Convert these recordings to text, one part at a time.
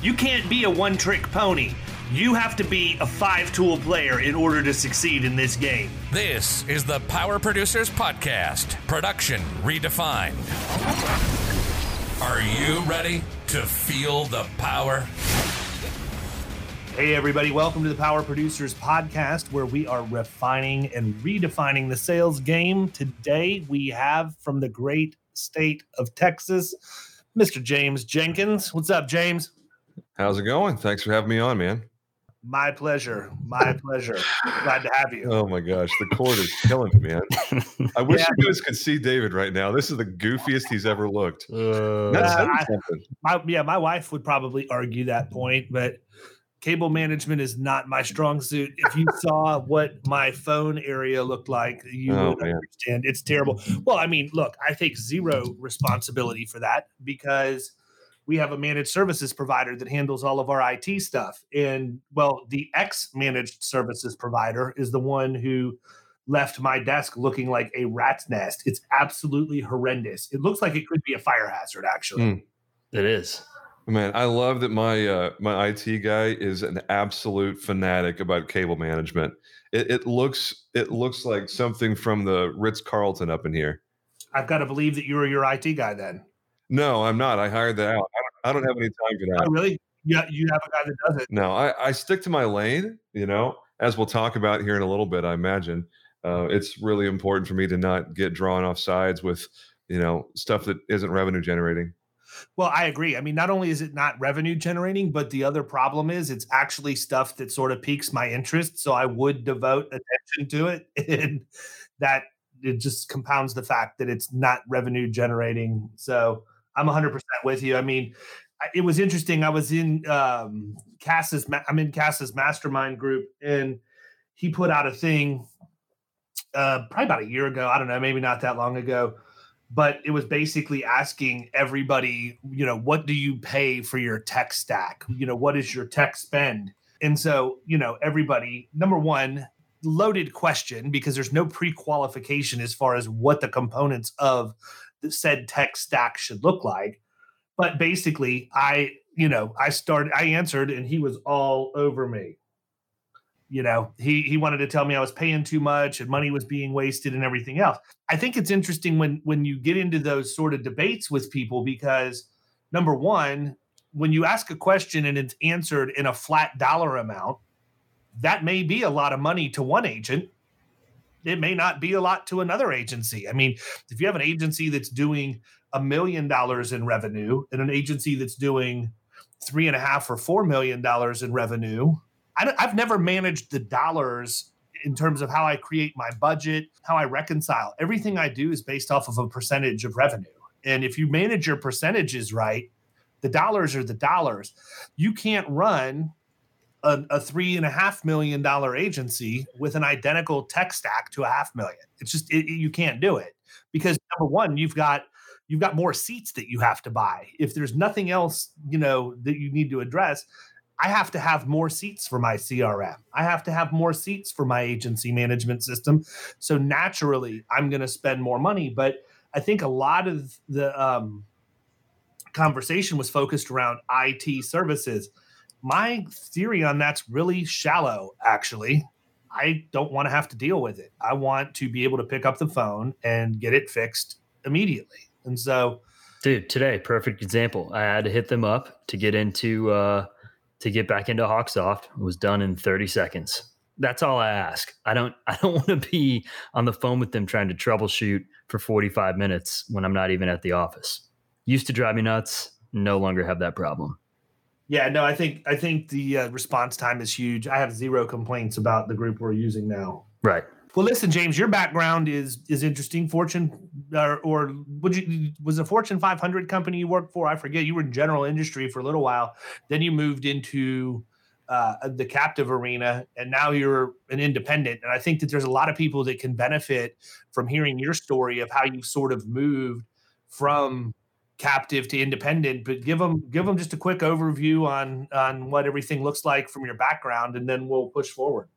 You can't be a one trick pony. You have to be a five tool player in order to succeed in this game. This is the Power Producers Podcast, production redefined. Are you ready to feel the power? Hey, everybody, welcome to the Power Producers Podcast, where we are refining and redefining the sales game. Today, we have from the great state of Texas, Mr. James Jenkins. What's up, James? How's it going? Thanks for having me on, man. My pleasure. My pleasure. Glad to have you. Oh my gosh, the cord is killing me, man. I wish Yeah. you guys could see David right now. This is the goofiest he's ever looked. Uh, I- My, yeah, my wife would probably argue that point, but cable management is not my strong suit. If you saw what my phone area looked like, you Oh, would man. understand. It's terrible. Well, I mean, look, I take zero responsibility for that because we have a managed services provider that handles all of our IT stuff. And well, the ex managed services provider is the one who left my desk looking like a rat's nest. It's absolutely horrendous. It looks like it could be a fire hazard, actually. Mm. It is. Man, I love that my uh, my IT guy is an absolute fanatic about cable management. It, it looks it looks like something from the Ritz Carlton up in here. I've got to believe that you were your IT guy then. No, I'm not. I hired that out. I don't, I don't have any time for that. Oh, really? Yeah, you have a guy that does it. No, I, I stick to my lane, you know, as we'll talk about here in a little bit, I imagine. Uh, it's really important for me to not get drawn off sides with, you know, stuff that isn't revenue generating. Well, I agree. I mean, not only is it not revenue generating, but the other problem is it's actually stuff that sort of piques my interest. So I would devote attention to it. And that it just compounds the fact that it's not revenue generating. So I'm 100% with you. I mean, it was interesting. I was in um, Cass's, I'm in Cass's mastermind group, and he put out a thing uh, probably about a year ago. I don't know, maybe not that long ago but it was basically asking everybody, you know, what do you pay for your tech stack? You know, what is your tech spend? And so, you know, everybody, number one, loaded question because there's no pre qualification as far as what the components of said tech stack should look like. But basically, I, you know, I started, I answered and he was all over me. You know, he he wanted to tell me I was paying too much and money was being wasted and everything else. I think it's interesting when when you get into those sort of debates with people because number one, when you ask a question and it's answered in a flat dollar amount, that may be a lot of money to one agent. It may not be a lot to another agency. I mean, if you have an agency that's doing a million dollars in revenue and an agency that's doing three and a half or four million dollars in revenue, I I've never managed the dollars in terms of how I create my budget, how I reconcile. Everything I do is based off of a percentage of revenue. And if you manage your percentages right, the dollars are the dollars. You can't run a, a three and a half million dollar agency with an identical tech stack to a half million. It's just it, you can't do it because number one, you've got you've got more seats that you have to buy. If there's nothing else, you know, that you need to address, I have to have more seats for my CRM. I have to have more seats for my agency management system. So naturally, I'm going to spend more money. But I think a lot of the um, conversation was focused around IT services. My theory on that's really shallow, actually. I don't want to have to deal with it. I want to be able to pick up the phone and get it fixed immediately. And so, dude, today, perfect example. I had to hit them up to get into, uh, to get back into Hawksoft. It was done in 30 seconds. That's all I ask. I don't, I don't want to be on the phone with them trying to troubleshoot for 45 minutes when I'm not even at the office. Used to drive me nuts. No longer have that problem. Yeah, no, I think I think the uh, response time is huge. I have zero complaints about the group we're using now. Right. Well, listen, James, your background is is interesting. Fortune or, or would you was a Fortune 500 company you worked for? I forget. You were in general industry for a little while. Then you moved into uh, the captive arena, and now you're an independent. And I think that there's a lot of people that can benefit from hearing your story of how you sort of moved from captive to independent but give them give them just a quick overview on on what everything looks like from your background and then we'll push forward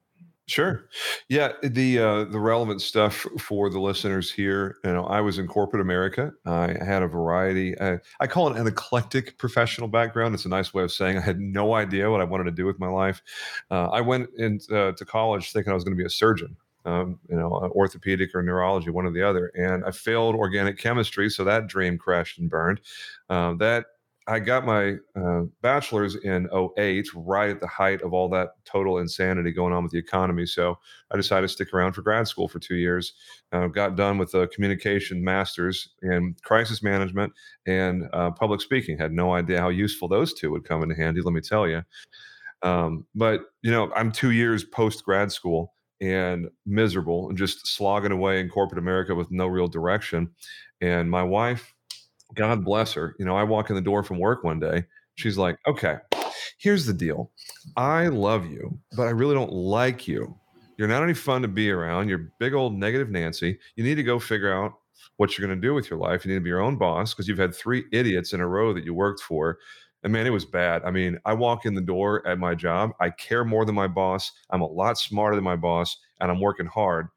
Sure. Yeah, the uh, the relevant stuff for the listeners here. You know, I was in corporate America. I had a variety. Uh, I call it an eclectic professional background. It's a nice way of saying I had no idea what I wanted to do with my life. Uh, I went into uh, college thinking I was going to be a surgeon um, you know, uh, orthopedic or neurology, one or the other. And I failed organic chemistry, so that dream crashed and burned. Um, that I got my uh, bachelor's in 08, right at the height of all that total insanity going on with the economy. So I decided to stick around for grad school for two years. Uh, got done with a communication master's in crisis management and uh, public speaking. Had no idea how useful those two would come into handy, let me tell you. Um, but, you know, I'm two years post grad school and miserable and just slogging away in corporate America with no real direction. And my wife, God bless her, you know, I walk in the door from work one day. She's like, okay, here's the deal. I love you, but I really don't like you. You're not any fun to be around. You're big old negative Nancy. You need to go figure out what you're going to do with your life. You need to be your own boss because you've had three idiots in a row that you worked for and man, it was bad. I mean, I walk in the door at my job. I care more than my boss. I'm a lot smarter than my boss, and I'm working hard,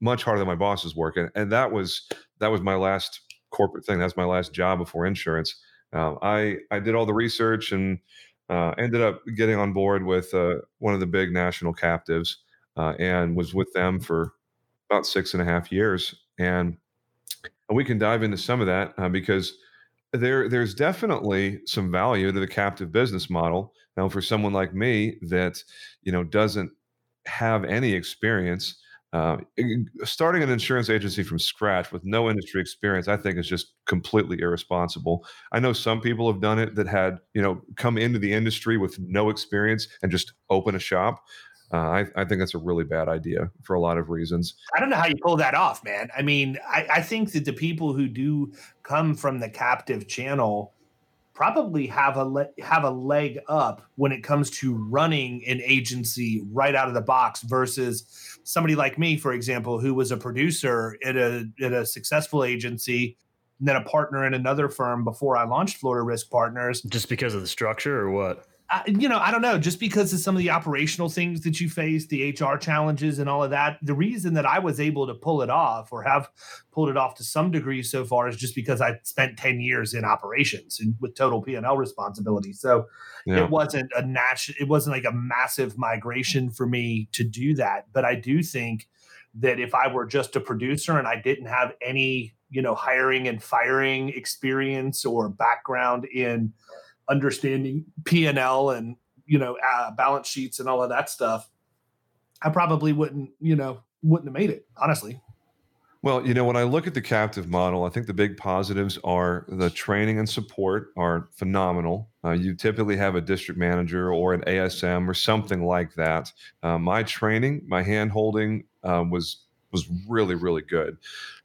much harder than my boss is working. And that was that was my last corporate thing. That's my last job before insurance. Um, I I did all the research and uh, ended up getting on board with uh, one of the big national captives, uh, and was with them for about six and a half years. And we can dive into some of that uh, because there there's definitely some value to the captive business model. Now for someone like me that you know doesn't have any experience uh, starting an insurance agency from scratch with no industry experience i think is just completely irresponsible. I know some people have done it that had you know come into the industry with no experience and just open a shop uh, I, I, think that's a really bad idea for a lot of reasons. I don't know how you pull that off, man. I mean, I, I think that the people who do come from the captive channel probably have a le- have a leg up when it comes to running an agency right out of the box versus somebody like me, for example, who was a producer at a at a successful agency and then a partner in another firm before I launched Florida Risk Partners. Just because of the structure, or what? I, you know, I don't know, just because of some of the operational things that you face, the HR challenges and all of that. The reason that I was able to pull it off or have pulled it off to some degree so far is just because I spent 10 years in operations and with total P&L responsibility. So yeah. it wasn't a natural, it wasn't like a massive migration for me to do that. But I do think that if I were just a producer and I didn't have any, you know, hiring and firing experience or background in understanding P and L and you know uh, balance sheets and all of that stuff, I probably wouldn't you know wouldn't have made it honestly. Well, you know, when I look at the captive model, I think the big positives are the training and support are phenomenal. Uh, you typically have a district manager or an ASM or something like that. Uh, my training, my hand holding uh, was was really really good.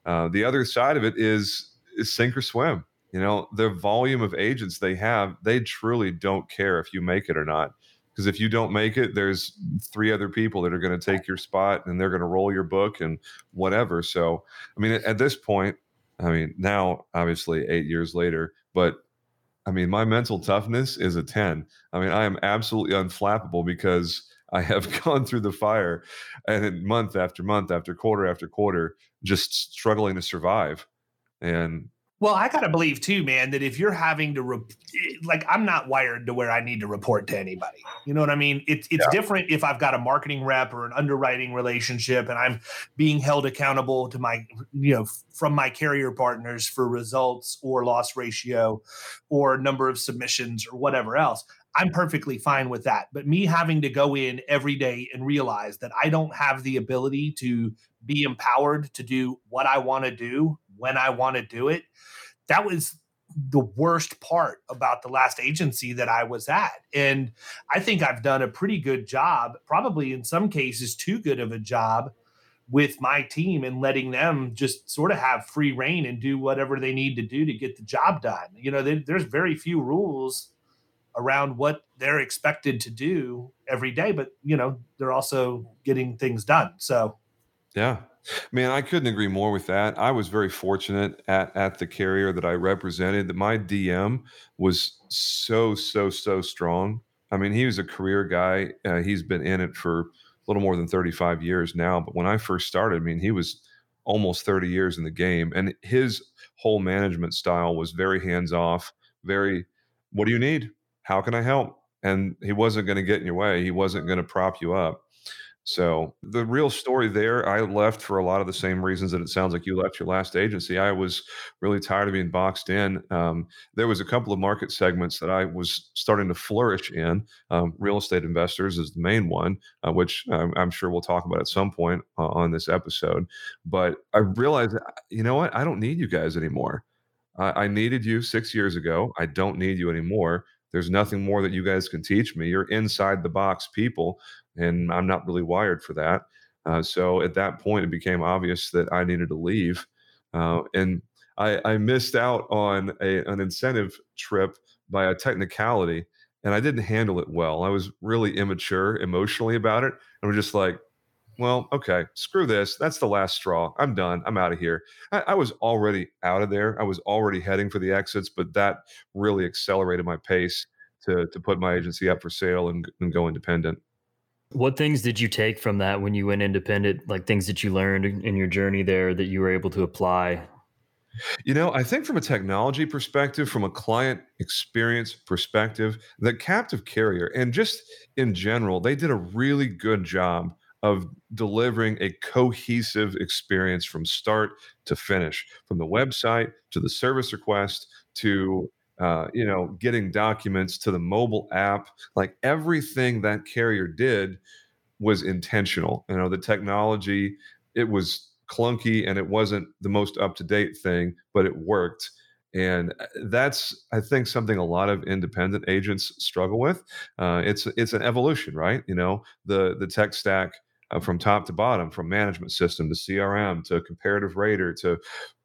Uh, the other side of it is, is sink or swim you know the volume of agents they have they truly don't care if you make it or not because if you don't make it there's three other people that are going to take your spot and they're going to roll your book and whatever. So i mean at this point i mean now obviously eight years later but i mean my mental toughness is a 10 i mean i am absolutely unflappable because i have gone through the fire and month after month after quarter after quarter just struggling to survive. And Well, I gotta believe too, man, that if you're having to, re- eh, like, I'm not wired to where I need to report to anybody. You know what I mean? It's it's yeah. different if I've got a marketing rep or an underwriting relationship, and I'm being held accountable to my, you know, from my carrier partners for results or loss ratio, or number of submissions or whatever else. I'm perfectly fine with that. But me having to go in every day and realize that I don't have the ability to be empowered to do what I want to do when I want to do it. That was the worst part about the last agency that I was at. And I think I've done a pretty good job, probably in some cases, too good of a job with my team and letting them just sort of have free reign and do whatever they need to do to get the job done. You know, they, there's very few rules around what they're expected to do every day, but, you know, they're also getting things done. So, yeah. Man, I couldn't agree more with that. I was very fortunate at at the carrier that I represented that my DM was so so so strong. I mean, he was a career guy. Uh, he's been in it for a little more than 35 years now, but when I first started, I mean, he was almost 30 years in the game and his whole management style was very hands off, very what do you need? How can I help? And he wasn't going to get in your way. He wasn't going to prop you up. So the real story there, I left for a lot of the same reasons that it sounds like you left your last agency. I was really tired of being boxed in. Um, there was a couple of market segments that I was starting to flourish in. Um, real estate investors is the main one, uh, which I'm, I'm, sure we'll talk about at some point uh, on this episode. But I realized, you know what? I don't need you guys anymore. I, I needed you six years ago. I don't need you anymore. There's nothing more that you guys can teach me. You're inside the box people and I'm not really wired for that. Uh, so at that point, it became obvious that I needed to leave, uh, and I, I, missed out on a, an incentive trip by a technicality, and I didn't handle it well. I was really immature emotionally about it, and we're just like, well, okay, screw this. That's the last straw. I'm done. I'm out of here. I, I, was already out of there. I was already heading for the exits, but that really accelerated my pace to to put my agency up for sale and, and go independent. What things did you take from that when you went independent? Like things that you learned in your journey there that you were able to apply? You know, I think from a technology perspective, from a client experience perspective, the captive carrier and just in general, they did a really good job of delivering a cohesive experience from start to finish, from the website to the service request to uh, you know, getting documents to the mobile app, like everything that carrier did was intentional. You know, the technology, it was clunky and it wasn't the most up to date thing, but it worked. And uh, that's, I think, something a lot of independent agents struggle with. Uh, it's it's an evolution, right? You know, the the tech stack uh, from top to bottom, from management system to CRM to comparative rater to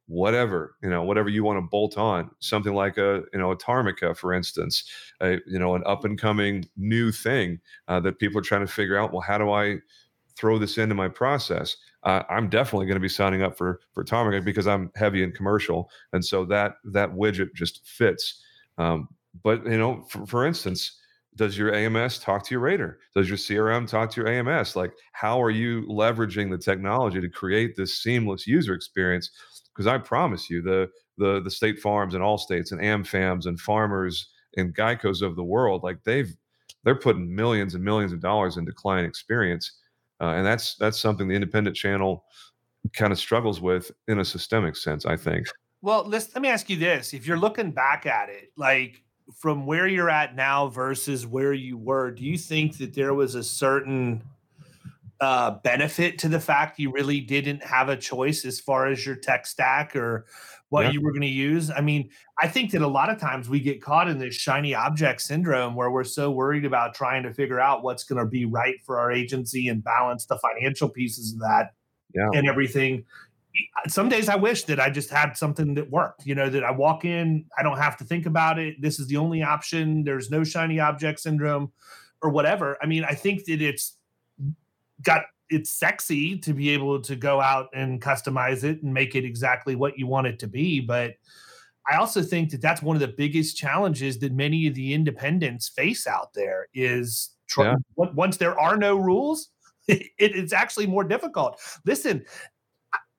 whatever you know whatever you want to bolt on something like a you know a Tarmika for instance a, you know an up and coming new thing uh, that people are trying to figure out well how do i throw this into my process? Uh, i'm definitely going to be signing up for for Tarmika because i'm heavy in commercial and so that that widget just fits. Um, but you know for, for instance does your AMS talk to your rater? Does your CRM talk to your AMS? Like, how are you leveraging the technology to create this seamless user experience because I promise you, the the the state farms and Allstates and AmFams and farmers and Geicos of the world, like they've they're putting millions and millions of dollars into client experience, uh, and that's that's something the independent channel kind of struggles with in a systemic sense. I think. Well, let's let me ask you this: If you're looking back at it, like from where you're at now versus where you were, do you think that there was a certain uh, benefit to the fact you really didn't have a choice as far as your tech stack or what yeah. you were going to use. I mean, I think that a lot of times we get caught in this shiny object syndrome where we're so worried about trying to figure out what's going to be right for our agency and balance the financial pieces of that yeah. and everything. Some days I wish that I just had something that worked, you know, that I walk in, I don't have to think about it. This is the only option. There's no shiny object syndrome or whatever. I mean, I think that it's got it's sexy to be able to go out and customize it and make it exactly what you want it to be but i also think that that's one of the biggest challenges that many of the independents face out there is try, yeah. once there are no rules it, it's actually more difficult listen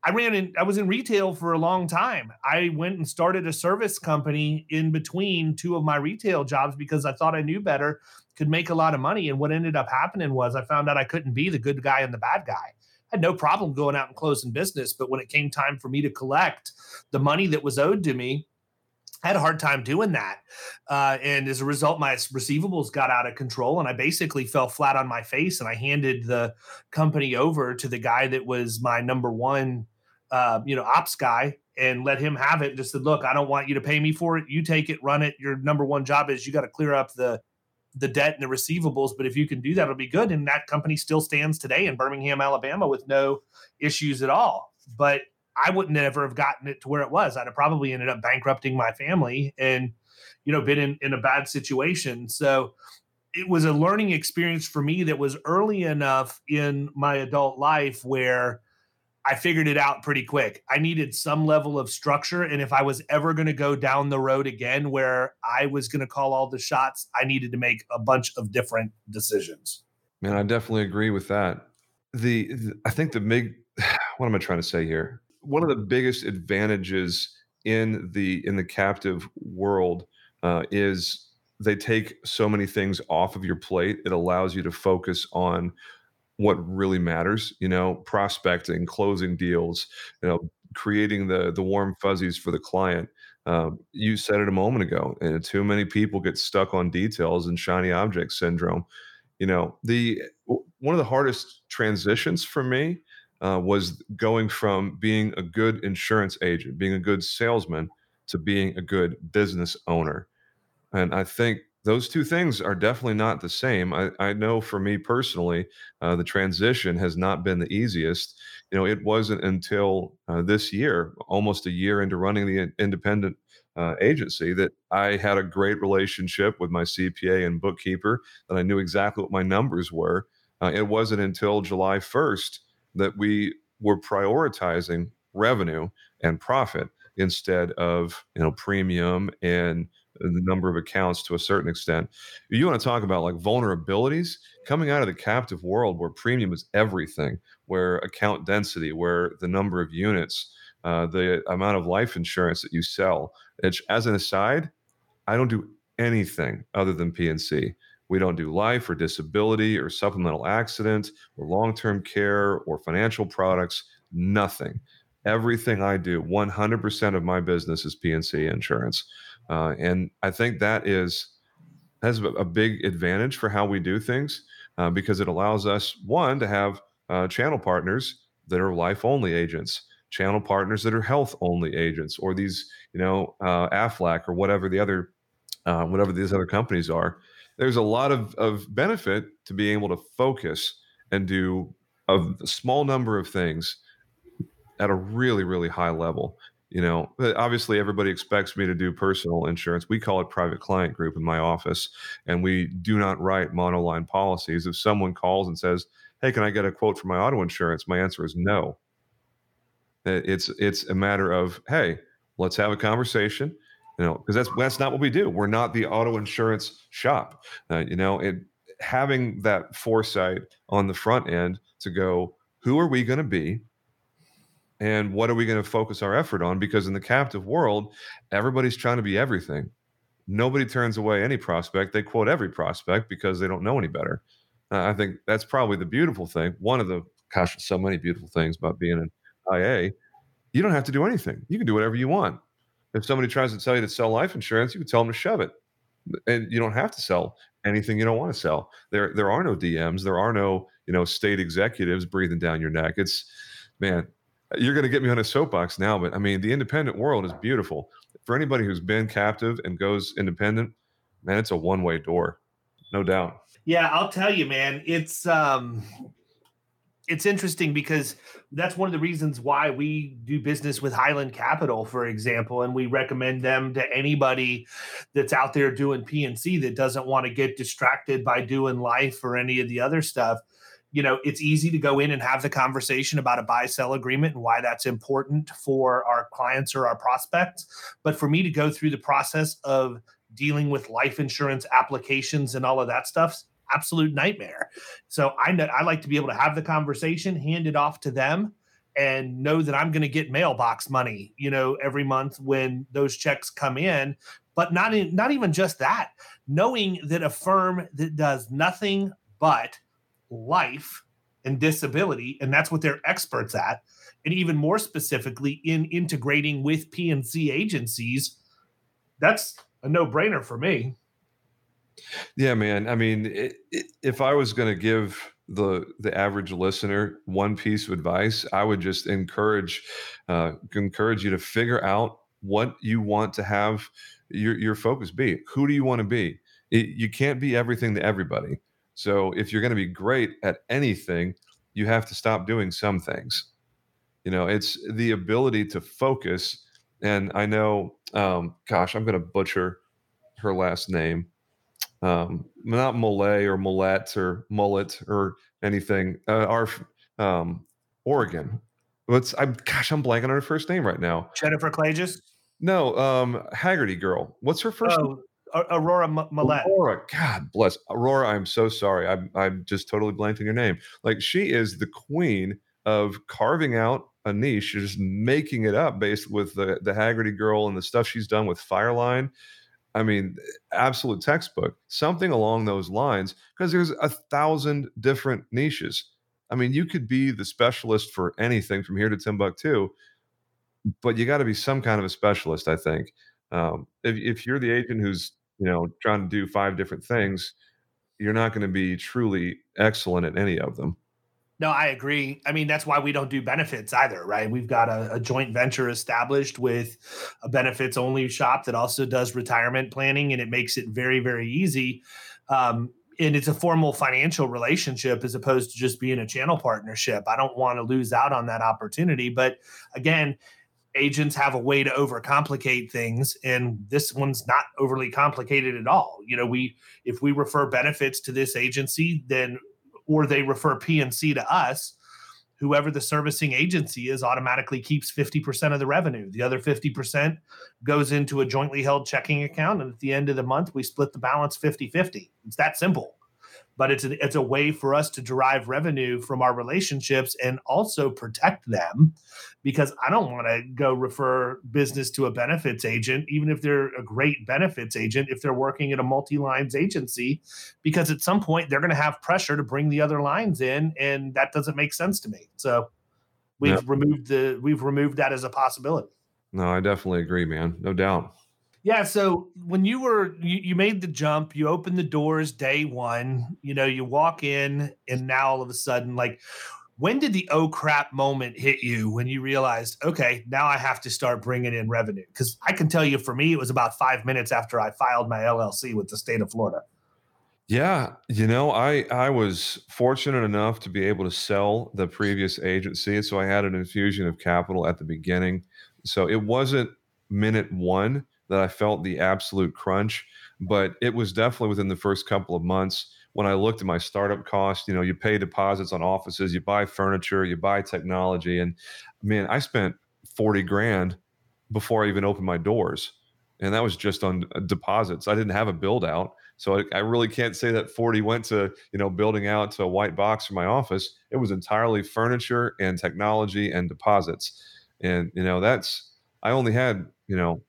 I ran in, I was in retail for a long time. I went and started a service company in between two of my retail jobs because I thought I knew better, could make a lot of money. And what ended up happening was I found out I couldn't be the good guy and the bad guy. I had no problem going out and closing business. But when it came time for me to collect the money that was owed to me, I had a hard time doing that. Uh, and as a result, my receivables got out of control and I basically fell flat on my face and I handed the company over to the guy that was my number one uh, you know, ops guy and let him have it. and Just said, look, I don't want you to pay me for it. You take it, run it. Your number one job is you got to clear up the the debt and the receivables. But if you can do that, it'll be good. And that company still stands today in Birmingham, Alabama, with no issues at all. But I wouldn't ever have gotten it to where it was. I'd have probably ended up bankrupting my family and, you know, been in, in a bad situation. So it was a learning experience for me that was early enough in my adult life where I figured it out pretty quick. I needed some level of structure. And if I was ever going to go down the road again where I was going to call all the shots, I needed to make a bunch of different decisions. Man, I definitely agree with that. The, the I think the big what am I trying to say here? One of the biggest advantages in the in the captive world uh, is they take so many things off of your plate. It allows you to focus on what really matters you know prospecting closing deals you know creating the the warm fuzzies for the client um, you said it a moment ago and too many people get stuck on details and shiny object syndrome you know the one of the hardest transitions for me uh, was going from being a good insurance agent being a good salesman to being a good business owner and i think those two things are definitely not the same. I, I know for me personally, uh, the transition has not been the easiest. You know, it wasn't until uh, this year, almost a year into running the independent uh, agency, that I had a great relationship with my CPA and bookkeeper, that I knew exactly what my numbers were. Uh, it wasn't until July 1st that we were prioritizing revenue and profit instead of you know premium and the number of accounts to a certain extent. You want to talk about like vulnerabilities coming out of the captive world where premium is everything, where account density, where the number of units, uh, the amount of life insurance that you sell. It's, as an aside, I don't do anything other than P&C. We don't do life or disability or supplemental accident or long term care or financial products, nothing. Everything I do, 100% of my business is P&C insurance. Uh, and I think that is has a big advantage for how we do things uh, because it allows us one to have uh, channel partners that are life only agents, channel partners that are health only agents, or these you know uh, Aflac or whatever the other uh, whatever these other companies are. There's a lot of, of benefit to being able to focus and do a small number of things at a really really high level you know? Obviously everybody expects me to do personal insurance. We call it private client group in my office and we do not write monoline policies. If someone calls and says hey can i get a quote for my auto insurance? my answer is no. It's it's a matter of hey let's have a conversation you know because that's that's not what we do. We're not the auto insurance shop uh, you know it having that foresight on the front end to go who are we going to be? And what are we going to focus our effort on? Because in the captive world everybody's trying to be everything. Nobody turns away any prospect. They quote every prospect because they don't know any better. Uh, i think that's probably the beautiful thing one of the gosh so many beautiful things about being an ia you don't have to do anything. You can do whatever you want if somebody tries to tell you to sell life insurance you can tell them to shove it and you don't have to sell anything you don't want to sell there there are no dms there are no you know state executives breathing down your neck it's man you're going to get me on a soapbox now, but I mean, the independent world is beautiful. For anybody who's been captive and goes independent, man, it's a one way door, no doubt. Yeah, I'll tell you, man, it's um, it's interesting because that's one of the reasons why we do business with Highland Capital, for example, and we recommend them to anybody that's out there doing P&C that doesn't want to get distracted by doing life or any of the other stuff. You know it's easy to go in and have the conversation about a buy sell agreement and why that's important for our clients or our prospects. But for me to go through the process of dealing with life insurance applications and all of that stuff absolute nightmare so i know i like to be able to have the conversation hand it off to them and know that I'm going to get mailbox money, you know, every month when those checks come in. But not in, not even just that, knowing that a firm that does nothing but life and disability, and that's what they're experts at, and even more specifically in integrating with P&C agencies, that's a no-brainer for me. Yeah, man. I mean, it, it, if I was going to give the the average listener one piece of advice, I would just encourage uh, encourage you to figure out what you want to have your your focus be. Who do you want to be? It, you can't be everything to everybody. So if you're going to be great at anything, you have to stop doing some things. You know, it's the ability to focus. And I know, um, gosh, I'm going to butcher her last name um, not Mollet or Mollet or Mullet or anything. Uh, our um, Oregon. What's I'm gosh, I'm blanking on her first name right now. Jennifer Klages. No, um, Haggerty girl. What's her first? Oh, name? Aurora M- Millette. Aurora, God bless Aurora. I'm so sorry. I'm I'm just totally blanking your name. Like she is the queen of carving out a niche, just making it up based with the the Haggerty girl and the stuff she's done with Fireline I mean, absolute textbook, something along those lines, because there's a thousand different niches. I mean, you could be the specialist for anything from here to Timbuktu, but you got to be some kind of a specialist, I think. Um, if, if you're the agent who's, you know, trying to do five different things, you're not going to be truly excellent at any of them. No, I agree. I mean, that's why we don't do benefits either, right? We've got a, a, joint venture established with a benefits only shop that also does retirement planning, and it makes it very, very easy. Um, and it's a formal financial relationship as opposed to just being a channel partnership. I don't want to lose out on that opportunity. But again, agents have a way to overcomplicate things and this one's not overly complicated at all you know we if we refer benefits to this agency then or they refer P&C to us, whoever the servicing agency is automatically keeps 50% of the revenue. The other 50% goes into a jointly held checking account. And at the end of the month, we split the balance 50 50. It's that simple but it's a, it's a way for us to derive revenue from our relationships and also protect them because I don't want to go refer business to a benefits agent even if they're a great benefits agent if they're working at a multi-lines agency because at some point they're going to have pressure to bring the other lines in and that doesn't make sense to me. So we've yep. removed the we've removed that as a possibility. No, I definitely agree, man. No doubt. Yeah. So when you were you, you made the jump, you opened the doors day one, you know, you walk in and now all of a sudden, like when did the oh crap moment hit you when you realized, okay, now I have to start bringing in revenue? Because I can tell you for me, it was about five minutes after I filed my LLC with the state of Florida. Yeah, you know, I I was fortunate enough to be able to sell the previous agency, so I had an infusion of capital at the beginning. So it wasn't minute one that I felt the absolute crunch, but it was definitely within the first couple of months when I looked at my startup cost. You know, you pay deposits on offices, you buy furniture, you buy technology, and man, I spent forty grand before I even opened my doors, and that was just on uh, deposits. I didn't have a build out. So I, I really can't say that 40 went to, you know, building out to a white box for my office. It was entirely furniture and technology and deposits. And, you know, that's, I only had, you know,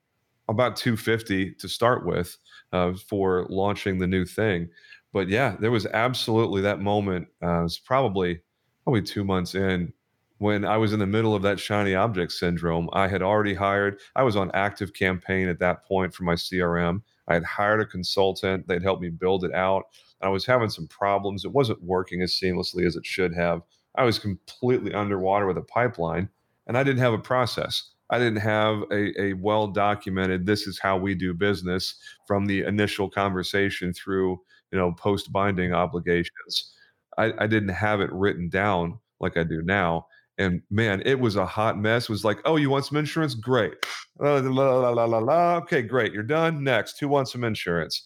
about 250 to start with uh, for launching the new thing. But yeah, there was absolutely that moment. Uh, it was probably probably two months in when I was in the middle of that shiny object syndrome. I had already hired. I was on ActiveCampaign at that point for my CRM. I had hired a consultant. They'd help me build it out. I was having some problems. It wasn't working as seamlessly as it should have. I was completely underwater with a pipeline, and I didn't have a process. I didn't have a, a well documented, this is how we do business from the initial conversation through, you know, post binding obligations. I, I didn't have it written down like I do now. And man, it was a hot mess. It was like, oh, you want some insurance? Great. La, la, la, la, la. Okay, great. You're done. Next. Who wants some insurance?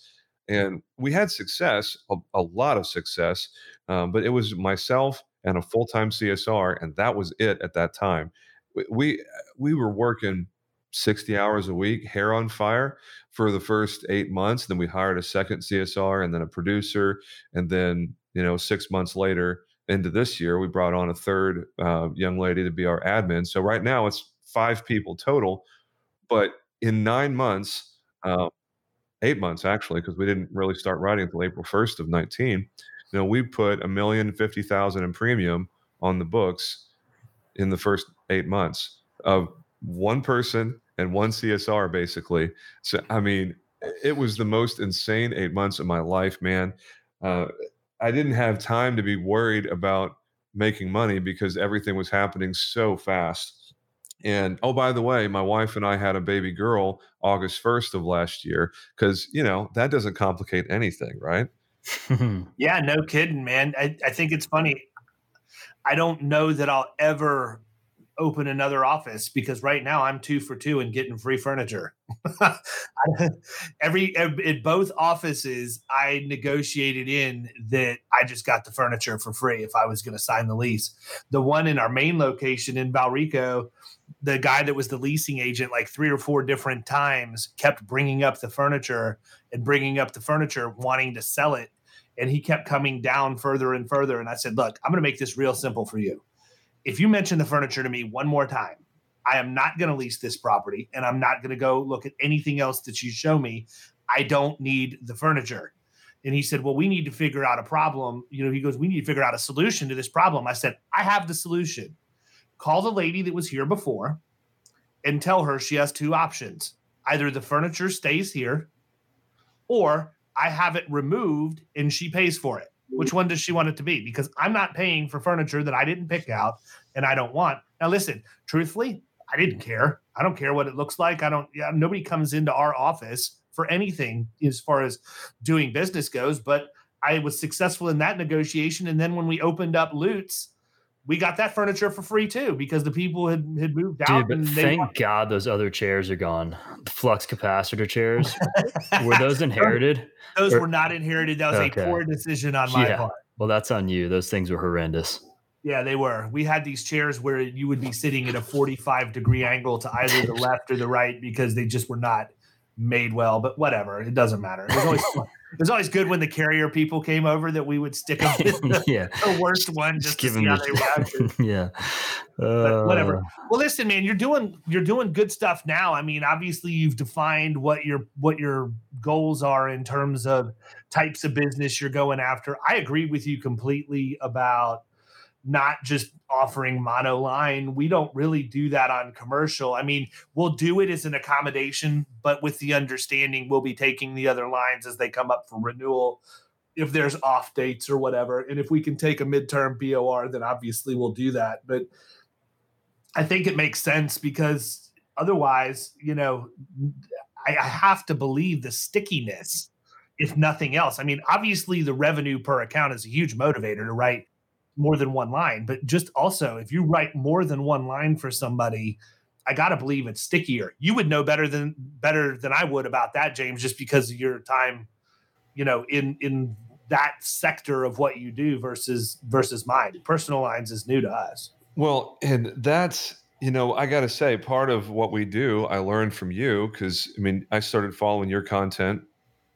And we had success, a, a lot of success, um, but it was myself and a full time CSR, and that was it at that time we we were working 60 hours a week, hair on fire for the first eight months. Then we hired a second CSR and then a producer. And then, you know, six months later, into this year, we brought on a third uh, young lady to be our admin. So right now it's five people total. But in nine months, uh, eight months actually, because we didn't really start writing until April 1st of 19, you know, we put a million fifty thousand in premium on the books in the first eight months of one person and one CSR basically. So I mean, it was the most insane eight months of my life, man. Uh, I didn't have time to be worried about making money because everything was happening so fast. And oh, by the way, my wife and I had a baby girl August 1st of last year because, you know, that doesn't complicate anything, right? yeah, no kidding, man. I, I think it's funny. I don't know that I'll ever open another office because right now I'm two for two and getting free furniture. Every in both offices, I negotiated in that I just got the furniture for free if I was going to sign the lease. The one in our main location in Valrico, the guy that was the leasing agent, like three or four different times, kept bringing up the furniture and bringing up the furniture, wanting to sell it. And he kept coming down further and further. And I said, Look, I'm going to make this real simple for you if you mention the furniture to me one more time, I am not going to lease this property and I'm not going to go look at anything else that you show me. I don't need the furniture. And he said, Well, we need to figure out a problem. You know, he goes, We need to figure out a solution to this problem. I said, I have the solution. Call the lady that was here before and tell her she has two options either the furniture stays here or I have it removed and she pays for it. Which one does she want it to be? Because I'm not paying for furniture that I didn't pick out and I don't want. Now, listen, truthfully, I didn't mm-hmm. care. I don't care what it looks like. I don't, yeah, nobody comes into our office for anything as far as doing business goes. But I was successful in that negotiation. And then when we opened up Lutz, we got that furniture for free too because the people had, had moved out. Dude, but thank wanted- God those other chairs are gone. The flux capacitor chairs were those inherited? those or- were not inherited. That was okay. a poor decision on my yeah. part. Well, that's on you. Those things were horrendous. Yeah, they were. We had these chairs where you would be sitting at a 45 degree angle to either the left or the right because they just were not made well, but whatever. It doesn't matter. It was always it was always good when the carrier people came over that we would stick them in the, yeah. the worst one just, just to see how the, they reacted. yeah. Uh, whatever. Well, listen, man, you're doing you're doing good stuff now. I mean, obviously you've defined what your what your goals are in terms of types of business you're going after. I agree with you completely about not just offering mono line. We don't really do that on commercial. I mean, we'll do it as an accommodation, but with the understanding we'll be taking the other lines as they come up for renewal if there's off dates or whatever. And if we can take a midterm BOR, then obviously we'll do that. But I think it makes sense because otherwise, you know, I, I have to believe the stickiness, if nothing else. I mean, obviously the revenue per account is a huge motivator to write more than one line, but just also if you write more than one line for somebody, I gotta believe it's stickier. You would know better than better than I would about that, James, just because of your time, you know, in in that sector of what you do versus versus mine. Personal lines is new to us. Well, and that's you know, I got to say, part of what we do, I learned from you because I mean, I started following your content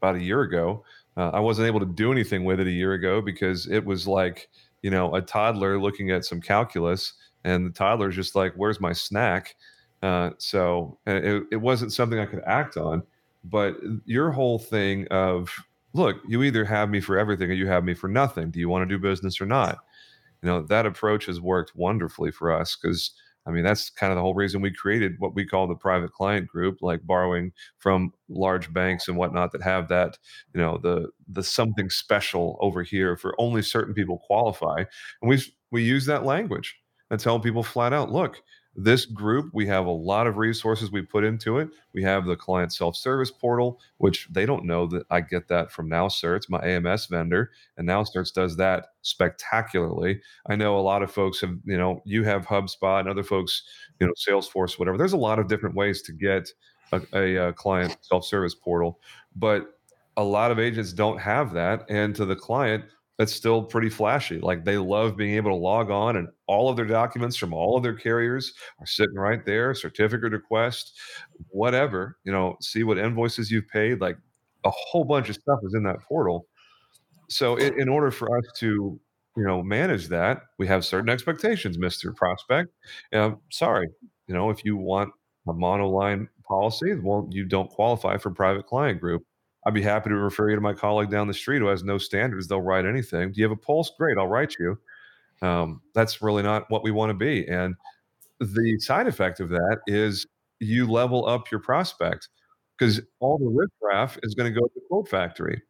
about a year ago. Uh, I wasn't able to do anything with it a year ago because it was like you know, a toddler looking at some calculus, and the toddler's just like, "Where's my snack?" Uh, so it, it wasn't something I could act on. But your whole thing of, look, you either have me for everything or you have me for nothing. Do you want to do business or not? You know, that approach has worked wonderfully for us because I mean, that's kind of the whole reason we created what we call the private client group, like borrowing from large banks and whatnot that have that, you know, the the something special over here for only certain people qualify. And we we use that language and tell people flat out, look, this group, we have a lot of resources we put into it. We have the client self service portal, which they don't know that I get that from NowCerts, my AMS vendor, and NowCerts does that spectacularly. I know a lot of folks have, you know, you have HubSpot and other folks, you know, Salesforce, whatever. There's a lot of different ways to get a, a, a client self service portal, but a lot of agents don't have that. And to the client, that's still pretty flashy. Like they love being able to log on and all of their documents from all of their carriers are sitting right there, certificate request, whatever, you know, see what invoices you've paid. Like a whole bunch of stuff is in that portal. So in, in order for us to you know manage that, we have certain expectations, Mister Prospect. Um, sorry, you know, if you want a monoline policy, well, you don't qualify for private client group. I'd be happy to refer you to my colleague down the street who has no standards. They'll write anything. Do you have a pulse? Great, I'll write you. Um, that's really not what we want to be. And the side effect of that is you level up your prospect because all the riffraff is going to go to the quote factory.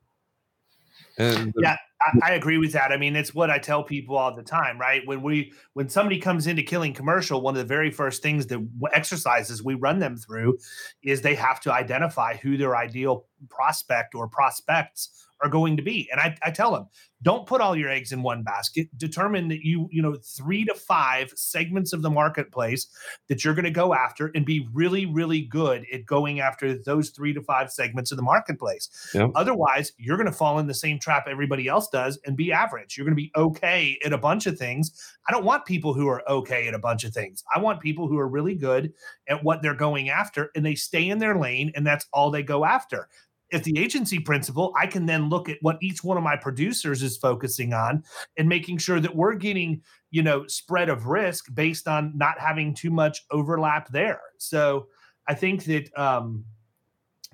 And the, yeah, I, I, agree with that. I mean, it's what I tell people all the time, right? When we when somebody comes into killing commercial, one of the very first things that exercises we run them through is they have to identify who their ideal prospect or prospects are going to be. And I, I tell them, don't put all your eggs in one basket. Determine that you, you know, three to five segments of the marketplace that you're going to go after and be really, really good at going after those three to five segments of the marketplace. Yep. Otherwise, you're going to fall in the same trap everybody else does and be average. You're going to be okay at a bunch of things. I don't want people who are okay at a bunch of things. I want people who are really good at what they're going after and they stay in their lane and that's all they go after if the agency principal, I can then look at what each one of my producers is focusing on and making sure that we're getting, you know, spread of risk based on not having too much overlap there. So I think that um,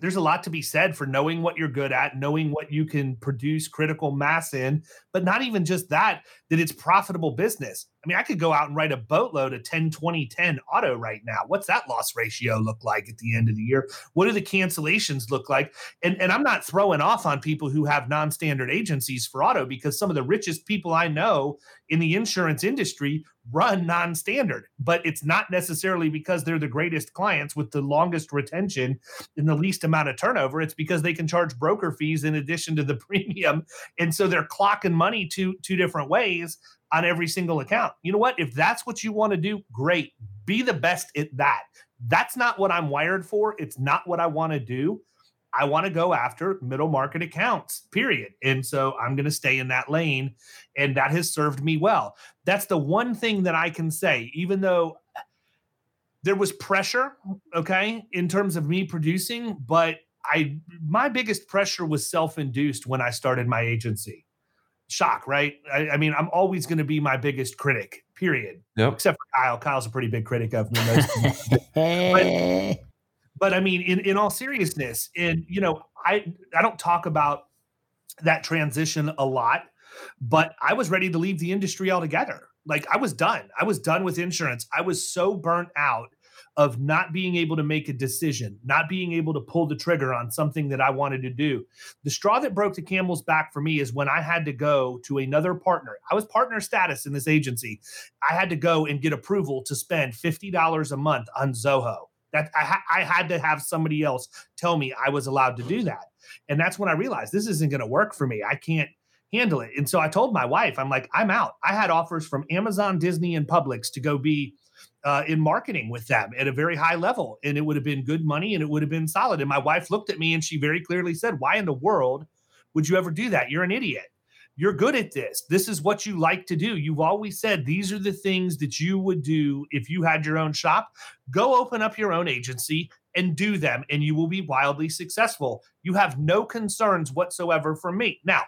there's a lot to be said for knowing what you're good at, knowing what you can produce critical mass in, but not even just that, that it's profitable business. I mean, I could go out and write a boatload of 10, 20, 10 auto right now. What's that loss ratio look like at the end of the year? What do the cancellations look like? And, and I'm not throwing off on people who have non standard agencies for auto because some of the richest people I know in the insurance industry run non standard, but it's not necessarily because they're the greatest clients with the longest retention and the least amount of turnover. It's because they can charge broker fees in addition to the premium. And so they're clocking money two, two different ways on every single account. You know what? If that's what you want to do, great. Be the best at that. That's not what I'm wired for. It's not what I want to do. I want to go after middle market accounts, period. And so I'm going to stay in that lane. And that has served me well. That's the one thing that I can say, even though there was pressure, okay, in terms of me producing, but I my biggest pressure was self-induced when I started my agency shock, right? I, I mean, I'm always going to be my biggest critic, period. Yep. Except for Kyle. Kyle's a pretty big critic of me. but, I mean, in, in all seriousness, and you know, I I don't talk about that transition a lot, but I was ready to leave the industry altogether. Like I was done. I was done with insurance. I was so burnt out of not being able to make a decision, not being able to pull the trigger on something that I wanted to do. The straw that broke the camel's back for me is when I had to go to another partner. I was partner status in this agency. I had to go and get approval to spend $50 a month on Zoho. That I, ha- I had to have somebody else tell me I was allowed to do that. And that's when I realized this isn't going to work for me. I can't handle it. And so I told my wife, I'm like, I'm out. I had offers from Amazon, Disney, and Publix to go be uh, in marketing with them at a very high level. And it would have been good money and it would have been solid. And my wife looked at me and she very clearly said, Why in the world would you ever do that? You're an idiot. You're good at this. This is what you like to do. You've always said these are the things that you would do if you had your own shop. Go open up your own agency and do them, and you will be wildly successful. You have no concerns whatsoever from me. Now,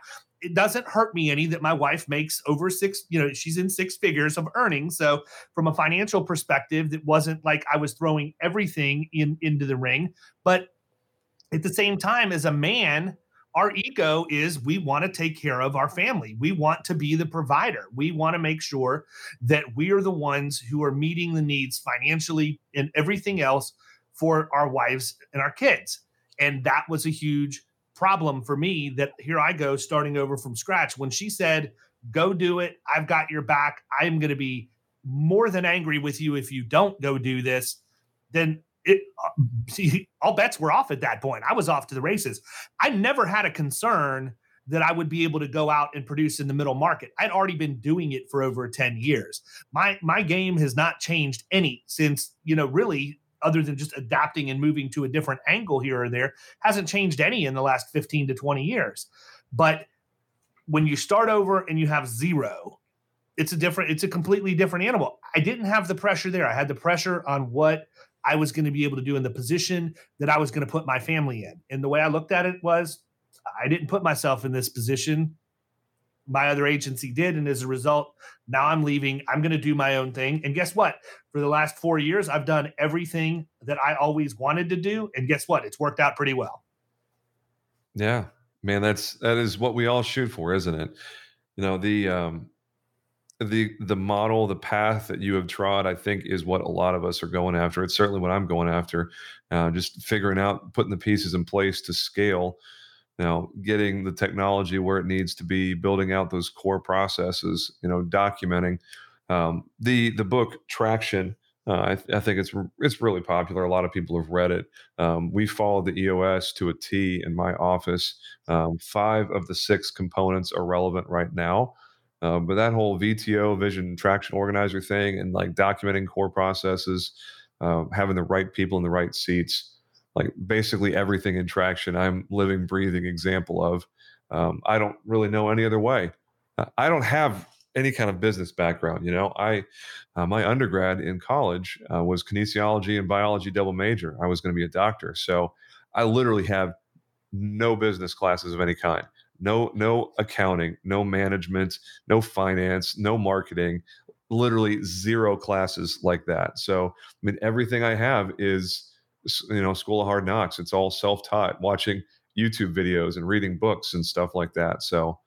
it doesn't hurt me any that my wife makes over six, you know, she's in six figures of earnings. So from a financial perspective, it wasn't like I was throwing everything in into the ring. But at the same time, as a man, our ego is we want to take care of our family. We want to be the provider. We want to make sure that we are the ones who are meeting the needs financially and everything else for our wives and our kids. And that was a huge problem for me that here I go starting over from scratch. When she said, go do it, I've got your back, I'm going to be more than angry with you if you don't go do this, then it uh, see all bets were off at that point. I was off to the races. I never had a concern that I would be able to go out and produce in the middle market. I'd already been doing it for over 10 years. My my game has not changed any since, you know, really other than just adapting and moving to a different angle here or there, hasn't changed any in the last 15 to 20 years. But when you start over and you have zero, it's a different, it's a completely different animal. I didn't have the pressure there. I had the pressure on what I was going to be able to do in the position that I was going to put my family in. And the way I looked at it was I didn't put myself in this position my other agency did. And as a result, now I'm leaving. I'm going to do my own thing. And guess what? For the last four years, I've done everything that I always wanted to do. And guess what? It's worked out pretty well. Yeah, man, that's that is what we all shoot for, isn't it? You know, the um the the model, the path that you have trod, I think, is what a lot of us are going after. It's certainly what I'm going after. Uh, just figuring out, putting the pieces in place to scale you know getting the technology where it needs to be building out those core processes you know documenting um, the the book traction uh, I, I, think it's it's really popular. A lot of people have read it. Um, we followed the EOS to a T in my office. Um, five of the six components are relevant right now, uh, but that whole VTO Vision Traction Organizer thing and like documenting core processes, uh, having the right people in the right seats, like basically everything in traction i'm living breathing example of um, i don't really know any other way. I don't have any kind of business background you know? I uh, my undergrad in college uh, was kinesiology and biology double major. I was going to be a doctor. So i literally have no business classes of any kind no no accounting no management no finance no marketing literally zero classes like that. So i mean everything i have is you know school of hard knocks. It's all self-taught watching youtube videos and reading books and stuff like that. So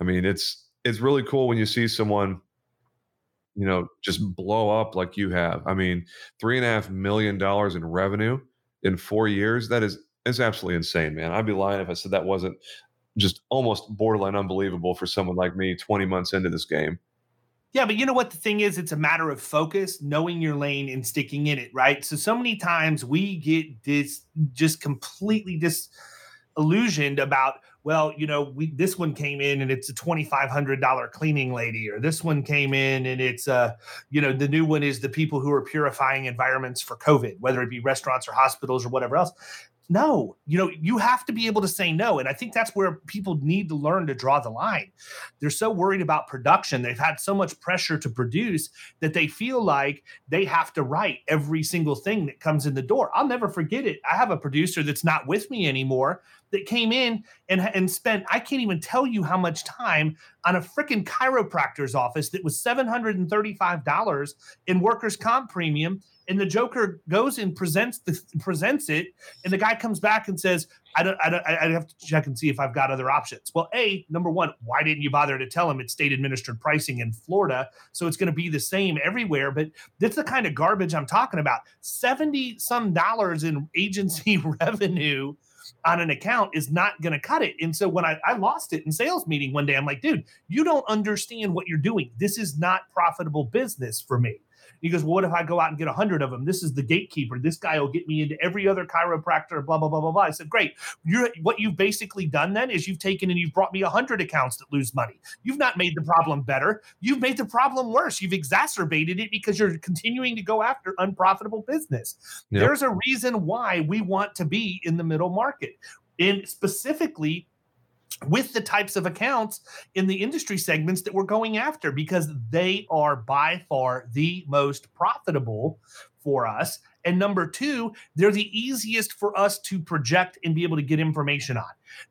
i mean it's it's really cool when you see someone you know just blow up like you have. I mean three and a half million dollars in revenue in four years that is is absolutely insane man. I'd be lying if i said that wasn't just almost borderline unbelievable for someone like me 20 months into this game yeah, but you know what the thing is? It's a matter of focus, knowing your lane and sticking in it, right? So so many times we get this just completely disillusioned about, well, you know, we this one came in and it's a twenty five hundred dollar cleaning lady, or this one came in and it's uh, you know, the new one is the people who are purifying environments for COVID, whether it be restaurants or hospitals or whatever else no you know you have to be able to say no and i think that's where people need to learn to draw the line. They're so worried about production they've had so much pressure to produce that they feel like they have to write every single thing that comes in the door. I'll never forget it. I have a producer that's not with me anymore that came in and, and spent i can't even tell you how much time on a freaking chiropractor's office that was $735 in workers comp premium and the Joker goes and presents the presents it, and the guy comes back and says, "I don't, I don't, I have to check and see if I've got other options." Well, a number one, why didn't you bother to tell him it's state administered pricing in Florida, so it's going to be the same everywhere? But that's the kind of garbage I'm talking about. Seventy some dollars in agency revenue on an account is not going to cut it. And so when I, I lost it in sales meeting one day, I'm like, dude, you don't understand what you're doing. This is not profitable business for me. He goes, well, what if I go out and get a hundred of them? This is the gatekeeper. This guy will get me into every other chiropractor, blah, blah, blah, blah, blah. I said, great. You're what you've basically done then is you've taken and you've brought me a hundred accounts that lose money. You've not made the problem better. You've made the problem worse. You've exacerbated it because you're continuing to go after unprofitable business. Yep. There's a reason why we want to be in the middle market. And specifically, with the types of accounts in the industry segments that we're going after because they are by far the most profitable for us. And number two, they're the easiest for us to project and be able to get information on.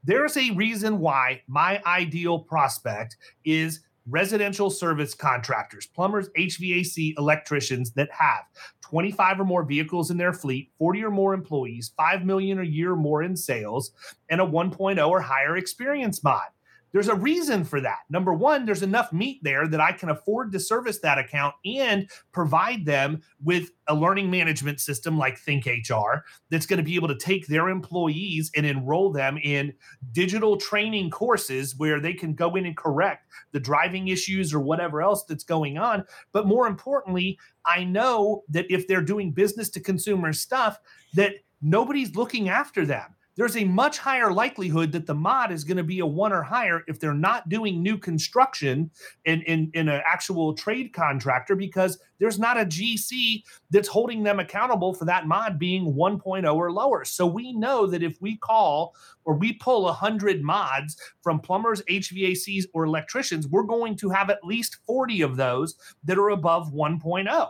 There's a reason why my ideal prospect is residential service contractors, plumbers, HVAC electricians that have 25 or more vehicles in their fleet, 40 or more employees, 5 million a year or more in sales, and a 1.0 or higher experience mod. There's a reason for that. Number one, there's enough meat there that I can afford to service that account and provide them with a learning management system like Think HR that's going to be able to take their employees and enroll them in digital training courses where they can go in and correct the driving issues or whatever else that's going on. But more importantly, I know that if they're doing business to consumer stuff, that nobody's looking after them there's a much higher likelihood that the mod is going to be a one or higher if they're not doing new construction in, in, in an actual trade contractor because there's not a GC that's holding them accountable for that mod being 1.0 or lower. So we know that if we call or we pull 100 mods from plumbers, HVACs, or electricians, we're going to have at least 40 of those that are above 1.0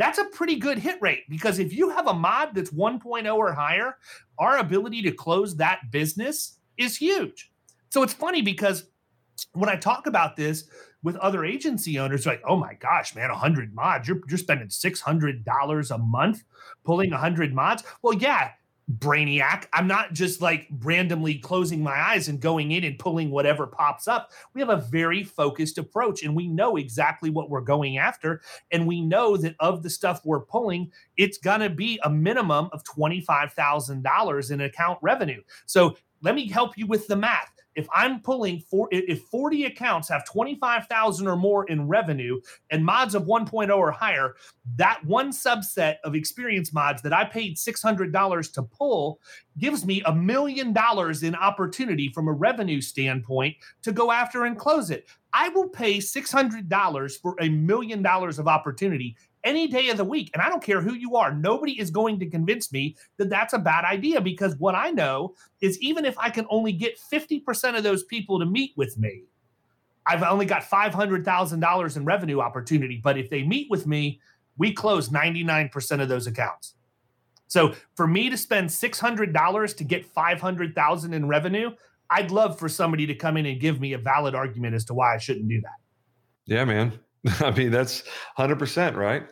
that's a pretty good hit rate because if you have a mod that's 1.0 or higher, our ability to close that business is huge. So it's funny because when I talk about this with other agency owners, like, oh my gosh, man, 100 mods, you're, you're spending $600 a month pulling 100 mods. Well, yeah, brainiac. I'm not just like randomly closing my eyes and going in and pulling whatever pops up. We have a very focused approach and we know exactly what we're going after. And we know that of the stuff we're pulling, it's going to be a minimum of $25,000 in account revenue. So let me help you with the math if I'm pulling for if 40 accounts have 25,000 or more in revenue and mods of 1.0 or higher, that one subset of experience mods that I paid $600 to pull gives me a million dollars in opportunity from a revenue standpoint to go after and close it. I will pay $600 for a million dollars of opportunity any day of the week. And I don't care who you are, nobody is going to convince me that that's a bad idea because what I know is even if I can only get 50% of those people to meet with me, I've only got $500,000 in revenue opportunity. But if they meet with me, we close 99% of those accounts. So for me to spend $600 to get 500,000 in revenue, I'd love for somebody to come in and give me a valid argument as to why I shouldn't do that. Yeah, man. I mean, that's 100%, right?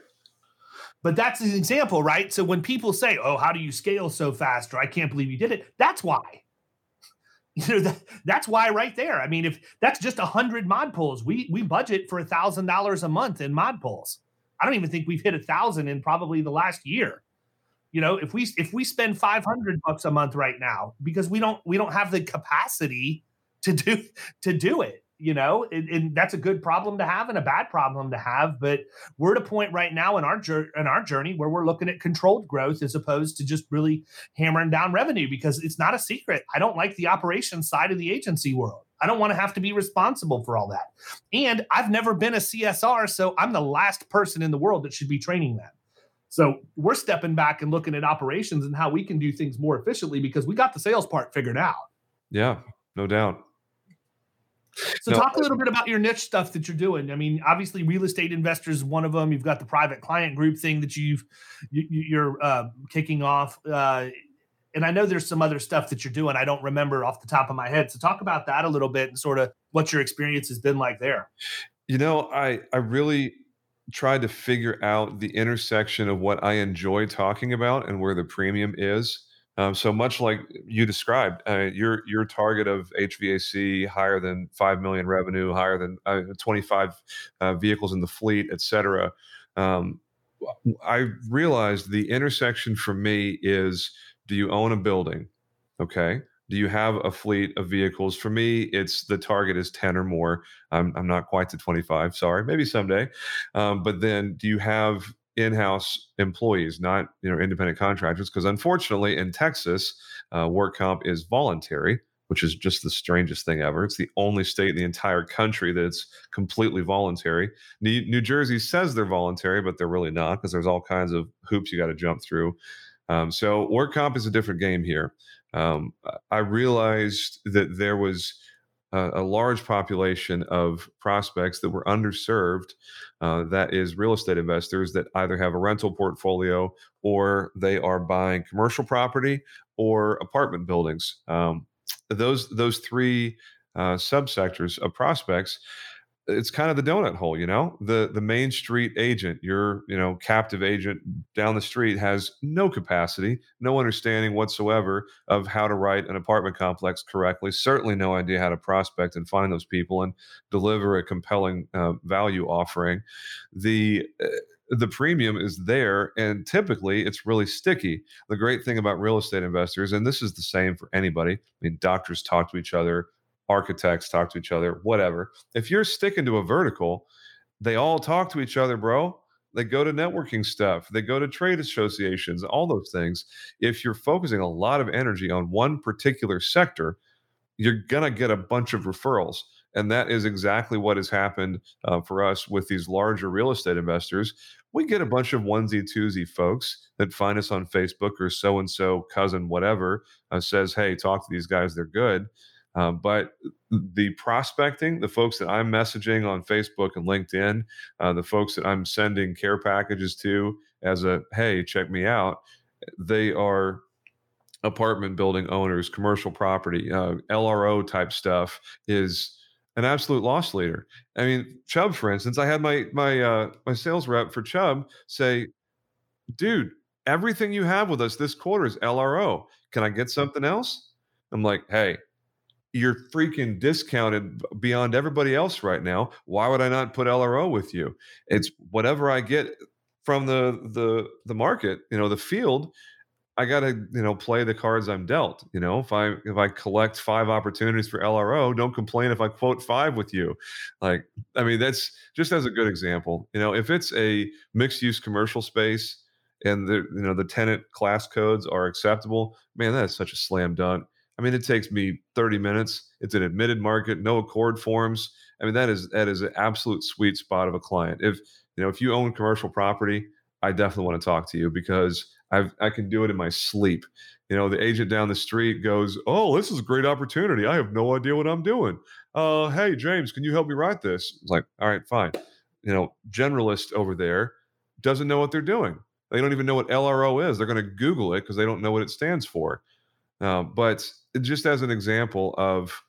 But that's an example, right? So when people say, "Oh, how do you scale so fast?" or "I can't believe you did it," that's why. You know that, that's why right there. I mean, if that's just hundred mod pulls, we we budget for a thousand dollars a month in mod pulls. I don't even think we've hit a thousand in probably the last year. You know, if we if we spend five hundred bucks a month right now because we don't we don't have the capacity to do to do it you know, and, and, that's a good problem to have and a bad problem to have. But we're at a point right now in our in our journey where we're looking at controlled growth as opposed to just really hammering down revenue because it's not a secret. I don't like the operations side of the agency world. I don't want to have to be responsible for all that. And I've never been a CSR, so I'm the last person in the world that should be training them. So we're stepping back and looking at operations and how we can do things more efficiently because we got the sales part figured out. Yeah, no doubt. So, no, talk a little bit about your niche stuff that you're doing. I mean, obviously, real estate investors one of them. You've got the private client group thing that you've you, are uh, kicking off, uh, and I know there's some other stuff that you're doing. I don't remember off the top of my head. So, talk about that a little bit and sort of what your experience has been like there. You know, I I really tried to figure out the intersection of what I enjoy talking about and where the premium is um, so much like you described, uh, your your target of HVAC higher than five million revenue, higher than uh, 25 uh, vehicles in the fleet, et cetera. Um, I realized the intersection for me is: Do you own a building? Okay. Do you have a fleet of vehicles? For me, it's the target is 10 or more. I'm, I'm not quite to 25. Sorry, maybe someday. Um, but then, do you have in-house employees, not you know independent contractors, because unfortunately in Texas, uh, work comp is voluntary, which is just the strangest thing ever. It's the only state in the entire country that's completely voluntary. New, New Jersey says they're voluntary, but they're really not because there's all kinds of hoops you got to jump through. Um, so work comp is a different game here. Um, I realized that there was a, large population of prospects that were underserved. Uh, that is real estate investors that either have a rental portfolio or they are buying commercial property or apartment buildings. Um, those those three uh, subsectors of prospects it's kind of the donut hole, you know. The the main street agent, your you know captive agent down the street has no capacity, no understanding whatsoever of how to write an apartment complex correctly. Certainly, no idea how to prospect and find those people and deliver a compelling uh, value offering. The uh, the premium is there and typically it's really sticky the great thing about real estate investors and this is the same for anybody i mean doctors talk to each other architects talk to each other, whatever. If you're sticking to a vertical, they all talk to each other, bro. They go to networking stuff, they go to trade associations, all those things. If you're focusing a lot of energy on one particular sector, you're going to get a bunch of referrals. And that is exactly what has happened uh, for us with these larger real estate investors. We get a bunch of onesie twosie folks that find us on Facebook or so and so cousin, whatever, uh, says, Hey, talk to these guys. They're good. Um, but the prospecting, the folks that I'm messaging on Facebook and LinkedIn, uh, the folks that I'm sending care packages to as a hey, check me out, they are apartment building owners, commercial property, uh, LRO type stuff is an absolute loss leader. I mean, Chubb, for instance, I had my my uh, my sales rep for Chubb say, "Dude, everything you have with us this quarter is LRO. Can I get something else?" I'm like, "Hey, you're freaking discounted beyond everybody else right now. Why would I not put LRO with you? It's whatever I get from the the the market, you know, the field. I got to you know play the cards I'm dealt. You know, if I if I collect five opportunities for LRO, don't complain if I quote five with you. Like, I mean, that's just as a good example. You know, if it's a mixed use commercial space and the you know the tenant class codes are acceptable, man, that is such a slam dunk I mean, it takes me 30 minutes. It's an admitted market, no ACORD forms. I mean, that is that is an absolute sweet spot of a client. If you know, if you own commercial property, I definitely want to talk to you because I've I can do it in my sleep. You know, the agent down the street goes, "Oh, this is a great opportunity. I have no idea what I'm doing. Uh, hey, James, can you help me write this?" It's like, all right, fine. You know, generalist over there doesn't know what they're doing. They don't even know what LRO is. They're going to Google it because they don't know what it stands for. Uh, but just as an example of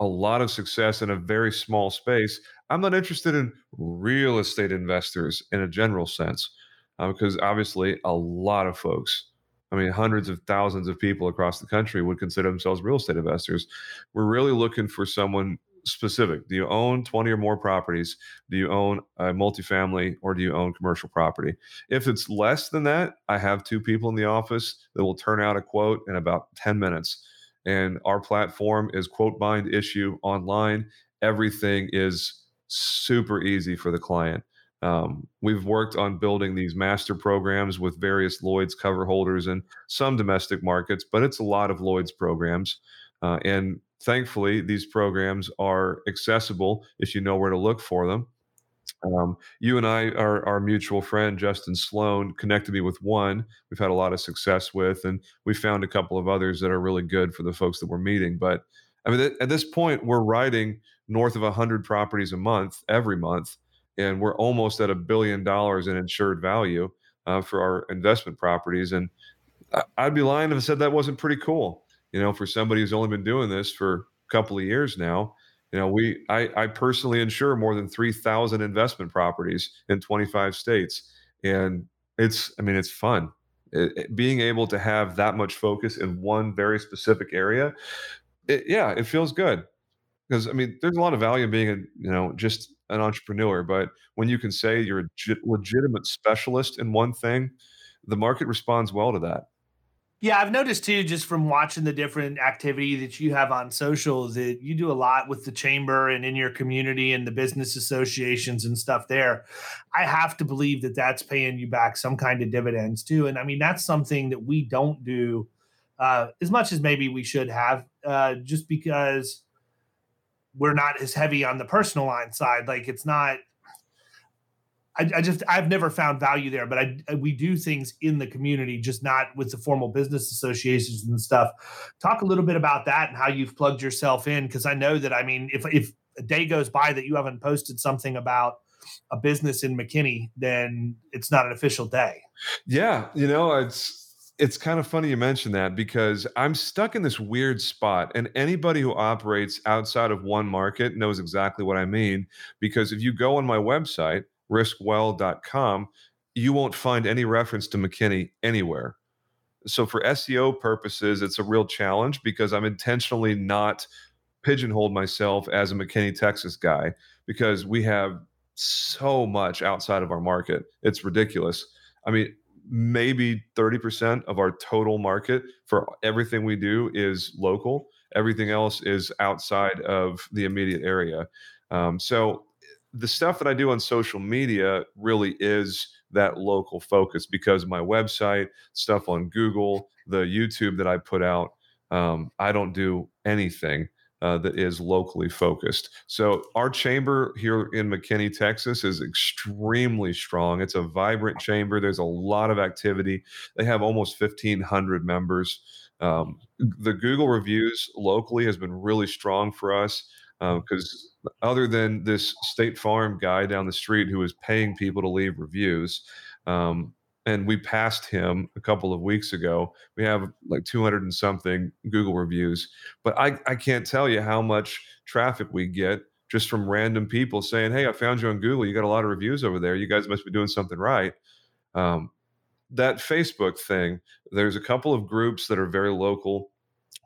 a lot of success in a very small space, I'm not interested in real estate investors in a general sense, uh, because obviously a lot of folks, I mean, hundreds of thousands of people across the country would consider themselves real estate investors. We're really looking for someone specific. Do you own 20 or more properties? Do you own a multifamily or do you own commercial property? If it's less than that, I have two people in the office that will turn out a quote in about 10 minutes. And our platform is quote bind issue online. Everything is super easy for the client. Um, we've worked on building these master programs with various Lloyd's cover holders and some domestic markets, but it's a lot of Lloyd's programs. Uh, and thankfully, these programs are accessible if you know where to look for them. Um, you and I, our, our mutual friend Justin Sloan, connected me with one we've had a lot of success with, and we found a couple of others that are really good for the folks that we're meeting. But I mean, at this point, we're writing north of 100 properties a month every month, and we're almost at a billion dollars in insured value uh, for our investment properties. And I'd be lying if I said that wasn't pretty cool you know, for somebody who's only been doing this for a couple of years now, you know, we I, I personally insure more than three thousand investment properties in 25 states, and it's I mean it's fun. It, it, being able to have that much focus in one very specific area, it, yeah, it feels good because I mean there's a lot of value in being a you know just an entrepreneur, but when you can say you're a legitimate specialist in one thing, the market responds well to that. Yeah, I've noticed too, just from watching the different activity that you have on social, that you do a lot with the chamber and in your community and the business associations and stuff there. I have to believe that that's paying you back some kind of dividends too. And I mean, that's something that we don't do uh, as much as maybe we should have, uh, just because we're not as heavy on the personal line side. Like it's not I, I, just I've never found value there, but I, we do things in the community, just not with the formal business associations and stuff. Talk a little bit about that and how you've plugged yourself in, because I know that I mean, if if a day goes by that you haven't posted something about a business in McKinney, then it's not an official day. Yeah, you know, it's it's kind of funny you mention that because I'm stuck in this weird spot. And anybody who operates outside of one market knows exactly what I mean. Because if you go on my website, riskwell.com, you won't find any reference to McKinney anywhere. So for SEO purposes, it's a real challenge because I'm intentionally not pigeonholed myself as a McKinney, Texas guy because we have so much outside of our market. It's ridiculous. I mean, maybe 30% of our total market for everything we do is local. Everything else is outside of the immediate area. Um, so the stuff that I do on social media really is that local focus because my website, stuff on Google, the YouTube that I put out, um, I don't do anything uh, that is locally focused. So our chamber here in McKinney, Texas, is extremely strong. It's a vibrant chamber. There's a lot of activity. They have almost 1,500 members. Um, the Google reviews locally has been really strong for us because um, other than this State Farm guy down the street who was paying people to leave reviews, um, and we passed him a couple of weeks ago. We have like 200 and something Google reviews, but I, I can't tell you how much traffic we get just from random people saying, "Hey, I found you on Google. You got a lot of reviews over there. You guys must be doing something right." Um, that Facebook thing, there's a couple of groups that are very local,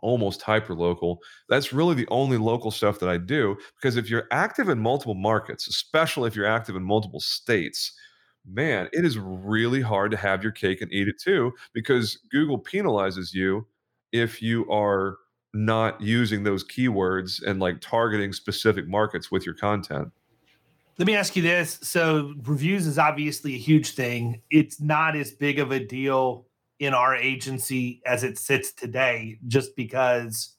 almost hyper local. That's really the only local stuff that I do because if you're active in multiple markets, especially if you're active in multiple states, man, it is really hard to have your cake and eat it too because Google penalizes you if you are not using those keywords and like targeting specific markets with your content. Let me ask you this. So, reviews is obviously a huge thing. It's not as big of a deal in our agency as it sits today, just because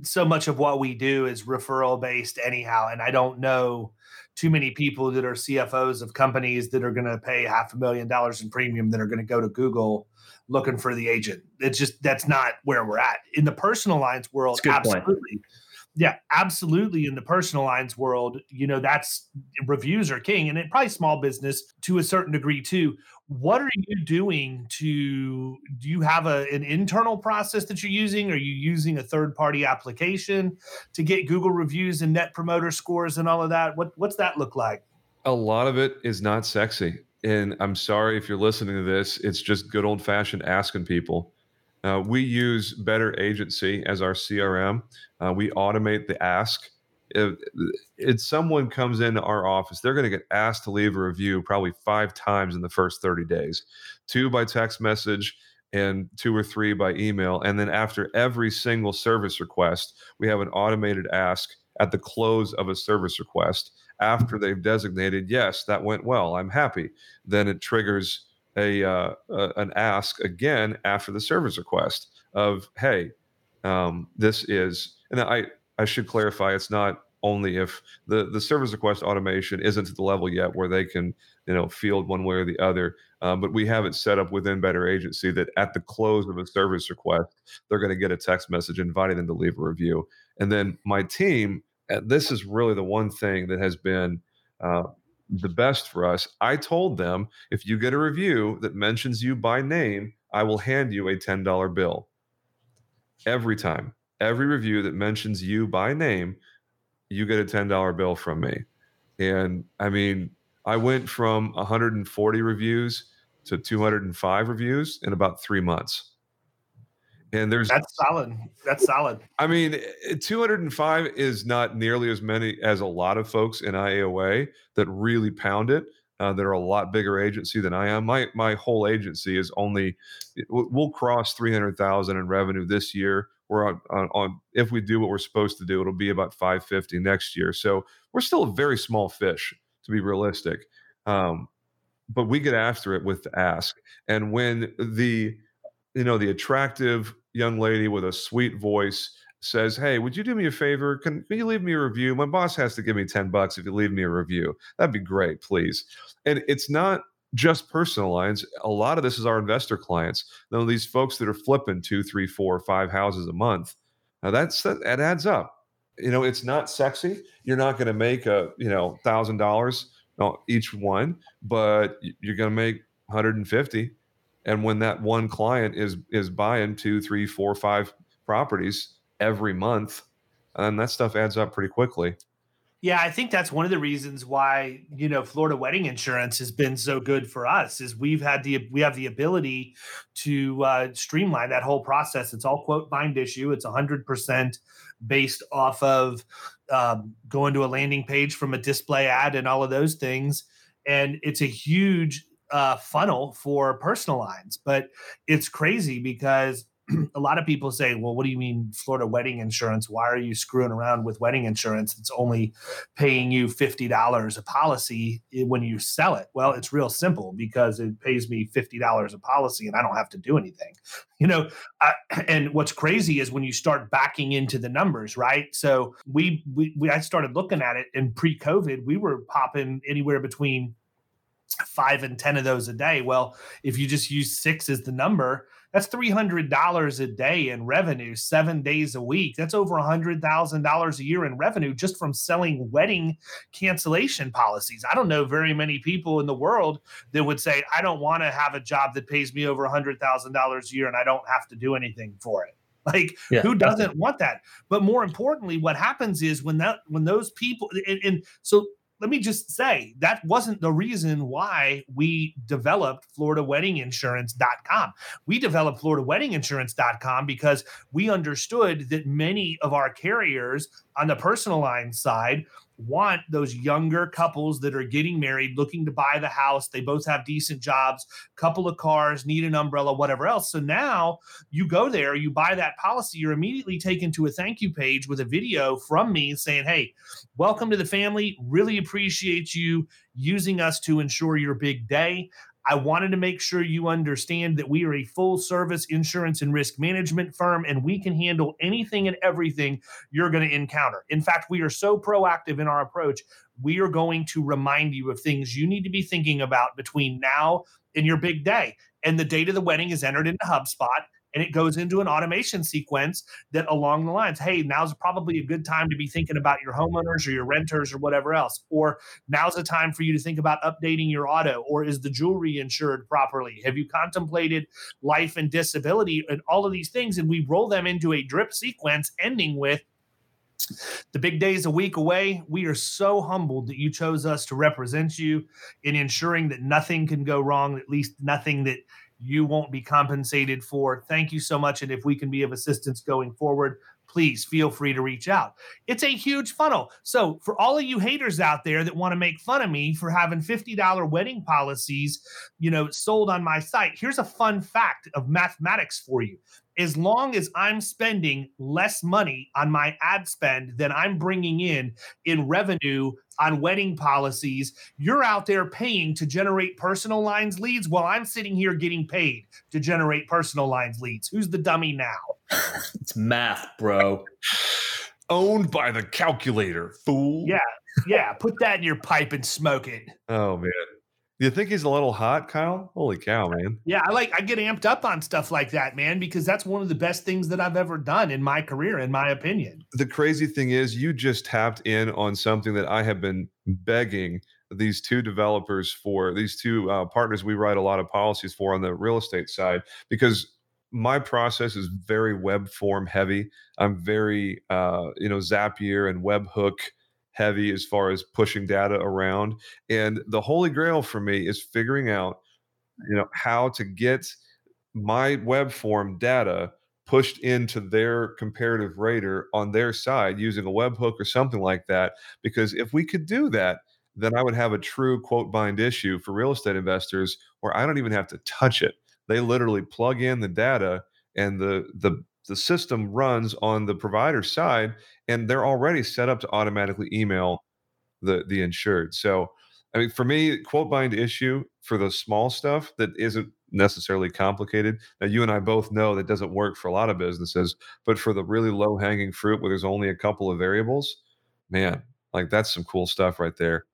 so much of what we do is referral based, anyhow. And I don't know too many people that are CFOs of companies that are going to pay half a million dollars in premium that are going to go to Google looking for the agent. It's just that's not where we're at in the personal lines world. Absolutely. Point. Yeah, absolutely. In the personal lines world, you know, that's reviews are king, and it probably small business to a certain degree too. What are you doing to? Do you have a an internal process that you're using? Are you using a third party application to get Google reviews and Net Promoter scores and all of that? What what's that look like? A lot of it is not sexy and I'm sorry if you're listening to this, it's just good old fashioned asking people. Uh, we use Better Agency as our CRM. Uh, we automate the ask. If, if someone comes into our office, they're going to get asked to leave a review probably five times in the first 30 days two by text message and two or three by email. And then after every single service request, we have an automated ask at the close of a service request after they've designated, yes, that went well, I'm happy, then it triggers a, uh, uh, an ask again after the service request of, hey, um, this is, and I, I should clarify, it's not only if the, the service request automation isn't at the level yet where they can, you know, field one way or the other. Um, but we have it set up within Better Agency that at the close of a service request, they're going to get a text message inviting them to leave a review. And then my team this is really the one thing that has been uh, the best for us. I told them if you get a review that mentions you by name, I will hand you a $10 bill. Every time, every review that mentions you by name, you get a $10 bill from me. And I mean, I went from 140 reviews to 205 reviews in about three months. And there's that's solid. That's solid. I mean, eh, 205 is not nearly as many as a lot of folks in IAOA that really pound it. Uh, that are a lot bigger agency than I am. My my whole agency is only we'll cross 300,000 in revenue this year. We're on, on, on if we do what we're supposed to do, it'll be about 550 next year. So we're still a very small fish to be realistic. Um, but we get after it with the ask. And when the you know the attractive young lady with a sweet voice says, "Hey, would you do me a favor? Can, can you leave me a review? My boss has to give me 10 bucks if you leave me a review. That'd be great, please." And it's not just personal lines. A lot of this is our investor clients. Now, these folks that are flipping two, three, four, five houses a month. Now that's that, that adds up. You know, it's not sexy. You're not going to make a you know thousand dollars uh, each one, but you're going to make 150 and when that one client is is buying two three four five properties every month and that stuff adds up pretty quickly. Yeah i think that's one of the reasons why you know florida wedding insurance has been so good for us is we've had the we have the ability to uh, streamline that whole process. It's all quote bind issue. It's 100% based off of um, going to a landing page from a display ad and all of those things. And it's a huge uh, funnel for personal lines. But it's crazy because a lot of people say, well, what do you mean Florida wedding insurance? Why are you screwing around with wedding insurance? It's only paying you $50 a policy when you sell it. Well, it's real simple because it pays me $50 a policy and I don't have to do anything. You know, uh, and what's crazy is when you start backing into the numbers, right? So we, we, we I started looking at it in pre COVID, we were popping anywhere between five and 10 of those a day. Well, if you just use six as the number, that's $300 a day in revenue, seven days a week. That's over $100,000 a year in revenue just from selling wedding cancellation policies. I don't know very many people in the world that would say, I don't want to have a job that pays me over $100,000 a year and I don't have to do anything for it. Like Yeah, who doesn't want that? But more importantly, what happens is when that when those people and, and so let me just say that wasn't the reason why we developed floridaweddinginsurance.com we developed floridaweddinginsurance.com because we understood that many of our carriers on the personal line side want those younger couples that are getting married looking to buy the house. They both have decent jobs couple of cars need an umbrella whatever else. So now you go there you buy that policy you're immediately taken to a thank you page with a video from me saying hey welcome to the family. Really appreciate you using us to insure your big day I wanted to make sure you understand that we are a full service insurance and risk management firm and we can handle anything and everything you're going to encounter. In fact, we are so proactive in our approach, we are going to remind you of things you need to be thinking about between now and your big day. And the date of the wedding is entered into HubSpot and it goes into an automation sequence that along the lines hey now's probably a good time to be thinking about your homeowners or your renters or whatever else or now's the time for you to think about updating your auto or is the jewelry insured properly have you contemplated life and disability and all of these things and we roll them into a drip sequence ending with the big day is a week away. We are so humbled that you chose us to represent you in ensuring that nothing can go wrong, at least nothing that you won't be compensated for. Thank you so much. And if we can be of assistance going forward, please feel free to reach out. It's a huge funnel. So, for all of you haters out there that want to make fun of me for having $50 wedding policies, you know, sold on my site, here's a fun fact of mathematics for you. As long as I'm spending less money on my ad spend than I'm bringing in in revenue on wedding policies, you're out there paying to generate personal lines leads while I'm sitting here getting paid to generate personal lines leads. Who's the dummy now? It's math, bro. Owned by the calculator, fool. Yeah. Yeah, put that in your pipe and smoke it. Oh man. You think he's a little hot, Kyle? Holy cow, man. Yeah, I like I get amped up on stuff like that, man, because that's one of the best things that I've ever done in my career, in my opinion. The crazy thing is you just tapped in on something that I have been begging these two developers for, these two uh, partners we write a lot of policies for on the real estate side, because my process is very web form heavy. I'm very, uh, you know, Zapier and webhook heavy as far as pushing data around. And the holy grail for me is figuring out, you know, how to get my web form data pushed into their comparative rater on their side using a webhook or something like that. Because if we could do that, then I would have a true quote bind issue for real estate investors where I don't even have to touch it. They literally plug in the data and the the the system runs on the provider side and they're already set up to automatically email the the insured. So I mean for me, quote bind issue for the small stuff that isn't necessarily complicated. Now you and I both know that doesn't work for a lot of businesses, but for the really low hanging fruit where there's only a couple of variables, man, like that's some cool stuff right there.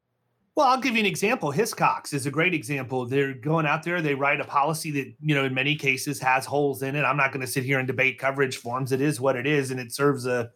Well, I'll give you an example. Hiscox is a great example. They're going out there, they write a policy that, you know, in many cases has holes in it. I'm not going to sit here and debate coverage forms. It is what it is, and it serves a,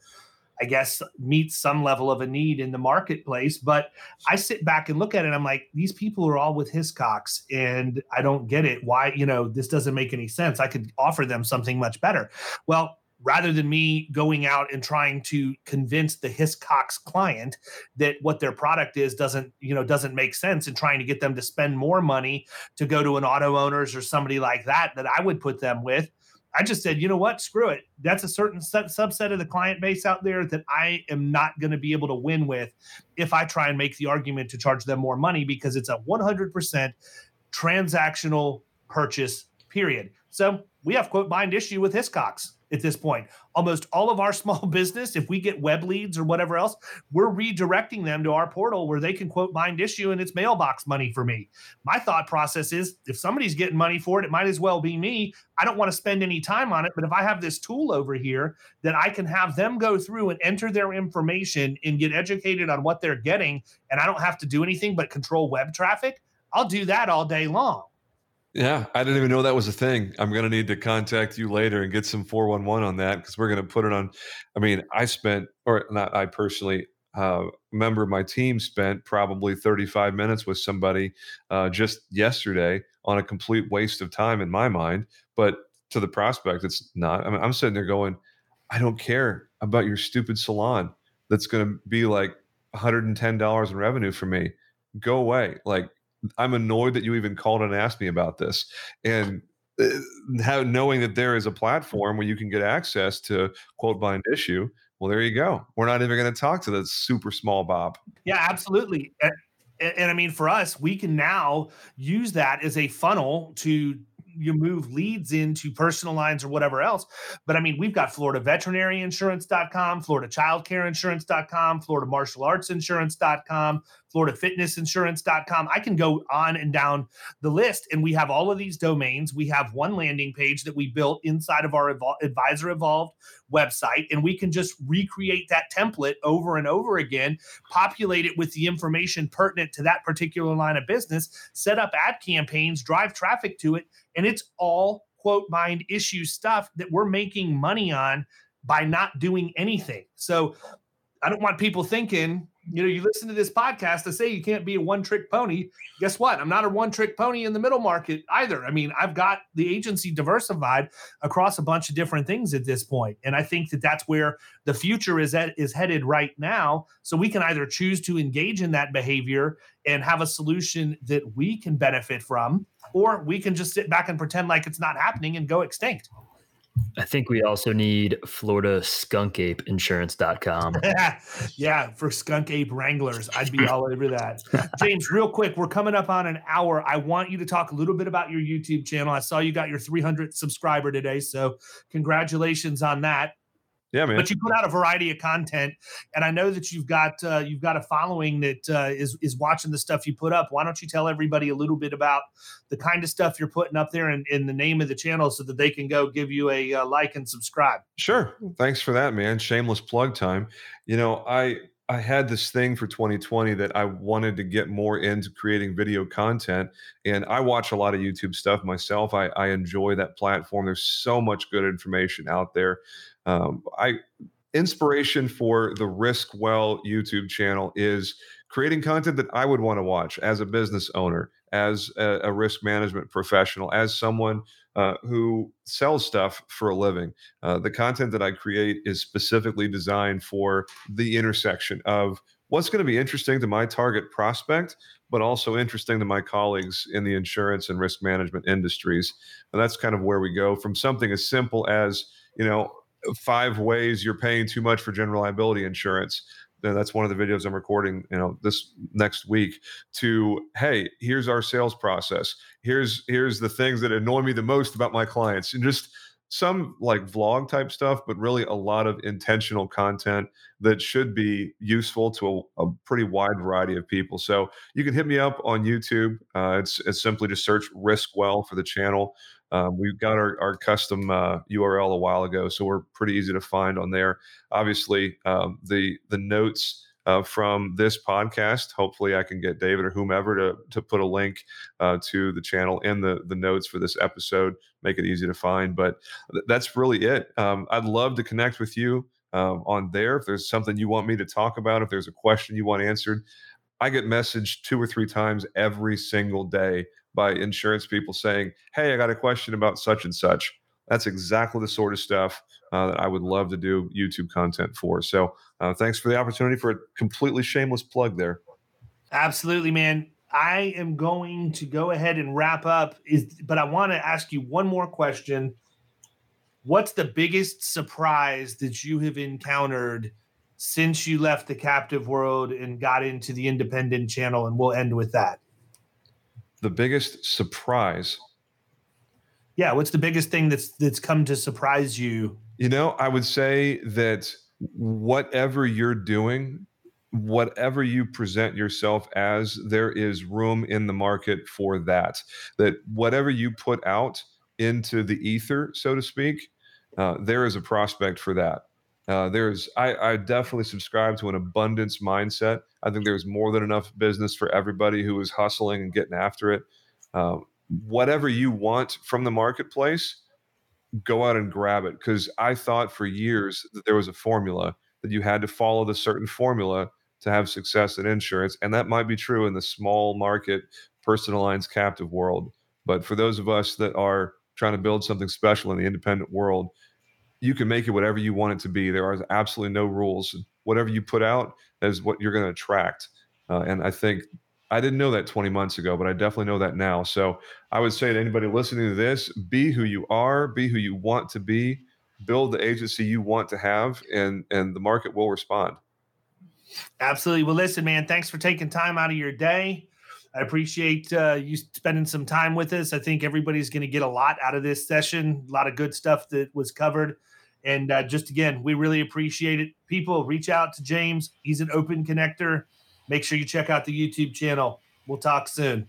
I guess, meets some level of a need in the marketplace. But I sit back and look at it, I'm like, these people are all with Hiscox, and I don't get it. Why, you know, this doesn't make any sense. I could offer them something much better. Well, rather than me going out and trying to convince the Hiscox client that what their product is doesn't, you know, doesn't make sense and trying to get them to spend more money to go to an auto owners or somebody like that that I would put them with. I just said, you know what, screw it. That's a certain set, subset of the client base out there that I am not going to be able to win with if I try and make the argument to charge them more money because it's a 100% transactional purchase, period. So we have quote bind issue with Hiscox at this point. Almost all of our small business, if we get web leads or whatever else, we're redirecting them to our portal where they can quote bind issue and it's mailbox money for me. My thought process is if somebody's getting money for it, it might as well be me. I don't want to spend any time on it, but if I have this tool over here that I can have them go through and enter their information and get educated on what they're getting, and I don't have to do anything but control web traffic, I'll do that all day long. Yeah, I didn't even know that was a thing. I'm going to need to contact you later and get some 411 on that because we're going to put it on. I mean, I spent, or not I personally, uh, member of my team spent probably 35 minutes with somebody uh, just yesterday on a complete waste of time in my mind. But to the prospect, it's not. I mean, I'm sitting there going, I don't care about your stupid salon that's going to be like $110 in revenue for me. Go away. Like, I'm annoyed that you even called and asked me about this. And uh, how knowing that there is a platform where you can get access to quote bind issue well there you go we're not even going to talk to the super small BOP yeah absolutely and, and, i mean for us we can now use that as a funnel to you move leads into personal lines or whatever else. But I mean, we've got Florida Veterinary Insurance.com, Florida Childcare Insurance.com, Florida Martial Arts Insurance.com, Florida Fitness Insurance.com. I can go on and down the list, and we have all of these domains. We have one landing page that we built inside of our Evol- Advisor Evolved website, and we can just recreate that template over and over again, populate it with the information pertinent to that particular line of business, set up ad campaigns, drive traffic to it, and it's all quote bind issue stuff that we're making money on by not doing anything. So I don't want people thinking, you know, you listen to this podcast to say you can't be a one trick pony. Guess what? I'm not a one trick pony in the middle market either. I mean, I've got the agency diversified across a bunch of different things at this point, and I think that that's where the future is at, is headed right now. So we can either choose to engage in that behavior and have a solution that we can benefit from, or we can just sit back and pretend like it's not happening and go extinct. I think we also need Florida Skunk Ape Insurance.com. yeah, for skunk ape wranglers. I'd be all over that. James, real quick, we're coming up on an hour. I want you to talk a little bit about your YouTube channel. I saw you got your 300 subscriber today. So congratulations on that. Yeah, man. But you put out a variety of content, and I know that you've got uh, you've got a following that uh, is is watching the stuff you put up. Why don't you tell everybody a little bit about the kind of stuff you're putting up there and in, the name of the channel, so that they can go give you a uh, like and subscribe? Sure. Thanks for that, man. Shameless plug time. You know, I I had this thing for 2020 that I wanted to get more into creating video content. And I watch a lot of YouTube stuff myself. I, I enjoy that platform. There's so much good information out there. Um, I inspiration for the Risk Well YouTube channel is creating content that I would want to watch as a business owner, as a, a risk management professional, as someone uh, who sells stuff for a living. Uh, the content that I create is specifically designed for the intersection of what's going to be interesting to my target prospect, but also interesting to my colleagues in the insurance and risk management industries. And that's kind of where we go from something as simple as, you know, five ways you're paying too much for general liability insurance that's one of the videos I'm recording, you know, this next week to hey, here's our sales process. Here's here's the things that annoy me the most about my clients and just some like vlog type stuff, but really a lot of intentional content that should be useful to a, a pretty wide variety of people. So you can hit me up on YouTube. Uh, it's, it's simply just search Risk Well for the channel. Um, we got our, our custom uh, URL a while ago, so we're pretty easy to find on there. Obviously, um, the the notes uh, from this podcast. Hopefully, I can get David or whomever to to put a link uh, to the channel in the the notes for this episode. Make it easy to find. But th- that's really it. Um, I'd love to connect with you um, on there. If there's something you want me to talk about, if there's a question you want answered, I get messaged two or three times every single day by insurance people saying, Hey, I got a question about such and such. That's exactly the sort of stuff uh, that I would love to do YouTube content for. So uh, thanks for the opportunity for a completely shameless plug there. Absolutely, man. I am going to go ahead and wrap up. Is but I want to ask you one more question. What's the biggest surprise that you have encountered since you left the captive world and got into the independent channel? And we'll end with that the biggest surprise? Yeah, what's the biggest thing that's that's come to surprise you? You know, I would say that whatever you're doing, whatever you present yourself as, there is room in the market for that. That whatever you put out into the ether, so to speak, uh, there is a prospect for that. Uh, there's, I, I definitely subscribe to an abundance mindset. I think there's more than enough business for everybody who is hustling and getting after it. Uh, whatever you want from the marketplace, go out and grab it. Because I thought for years that there was a formula that you had to follow the certain formula to have success in insurance, and that might be true in the small market, personal lines captive world. But for those of us that are trying to build something special in the independent world, you can make it whatever you want it to be. There are absolutely no rules. Whatever you put out is what you're going to attract. Uh, and I think I didn't know that 20 months ago, but I definitely know that now. So I would say to anybody listening to this, be who you are, be who you want to be, build the agency you want to have, and and the market will respond. Absolutely. Well, listen, man, thanks for taking time out of your day. I appreciate uh, you spending some time with us. I think everybody's going to get a lot out of this session, a lot of good stuff that was covered. And uh, just again, we really appreciate it. People, reach out to James. He's an open connector. Make sure you check out the YouTube channel. We'll talk soon.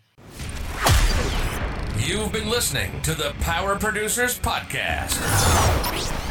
You've been listening to the Power Producers Podcast.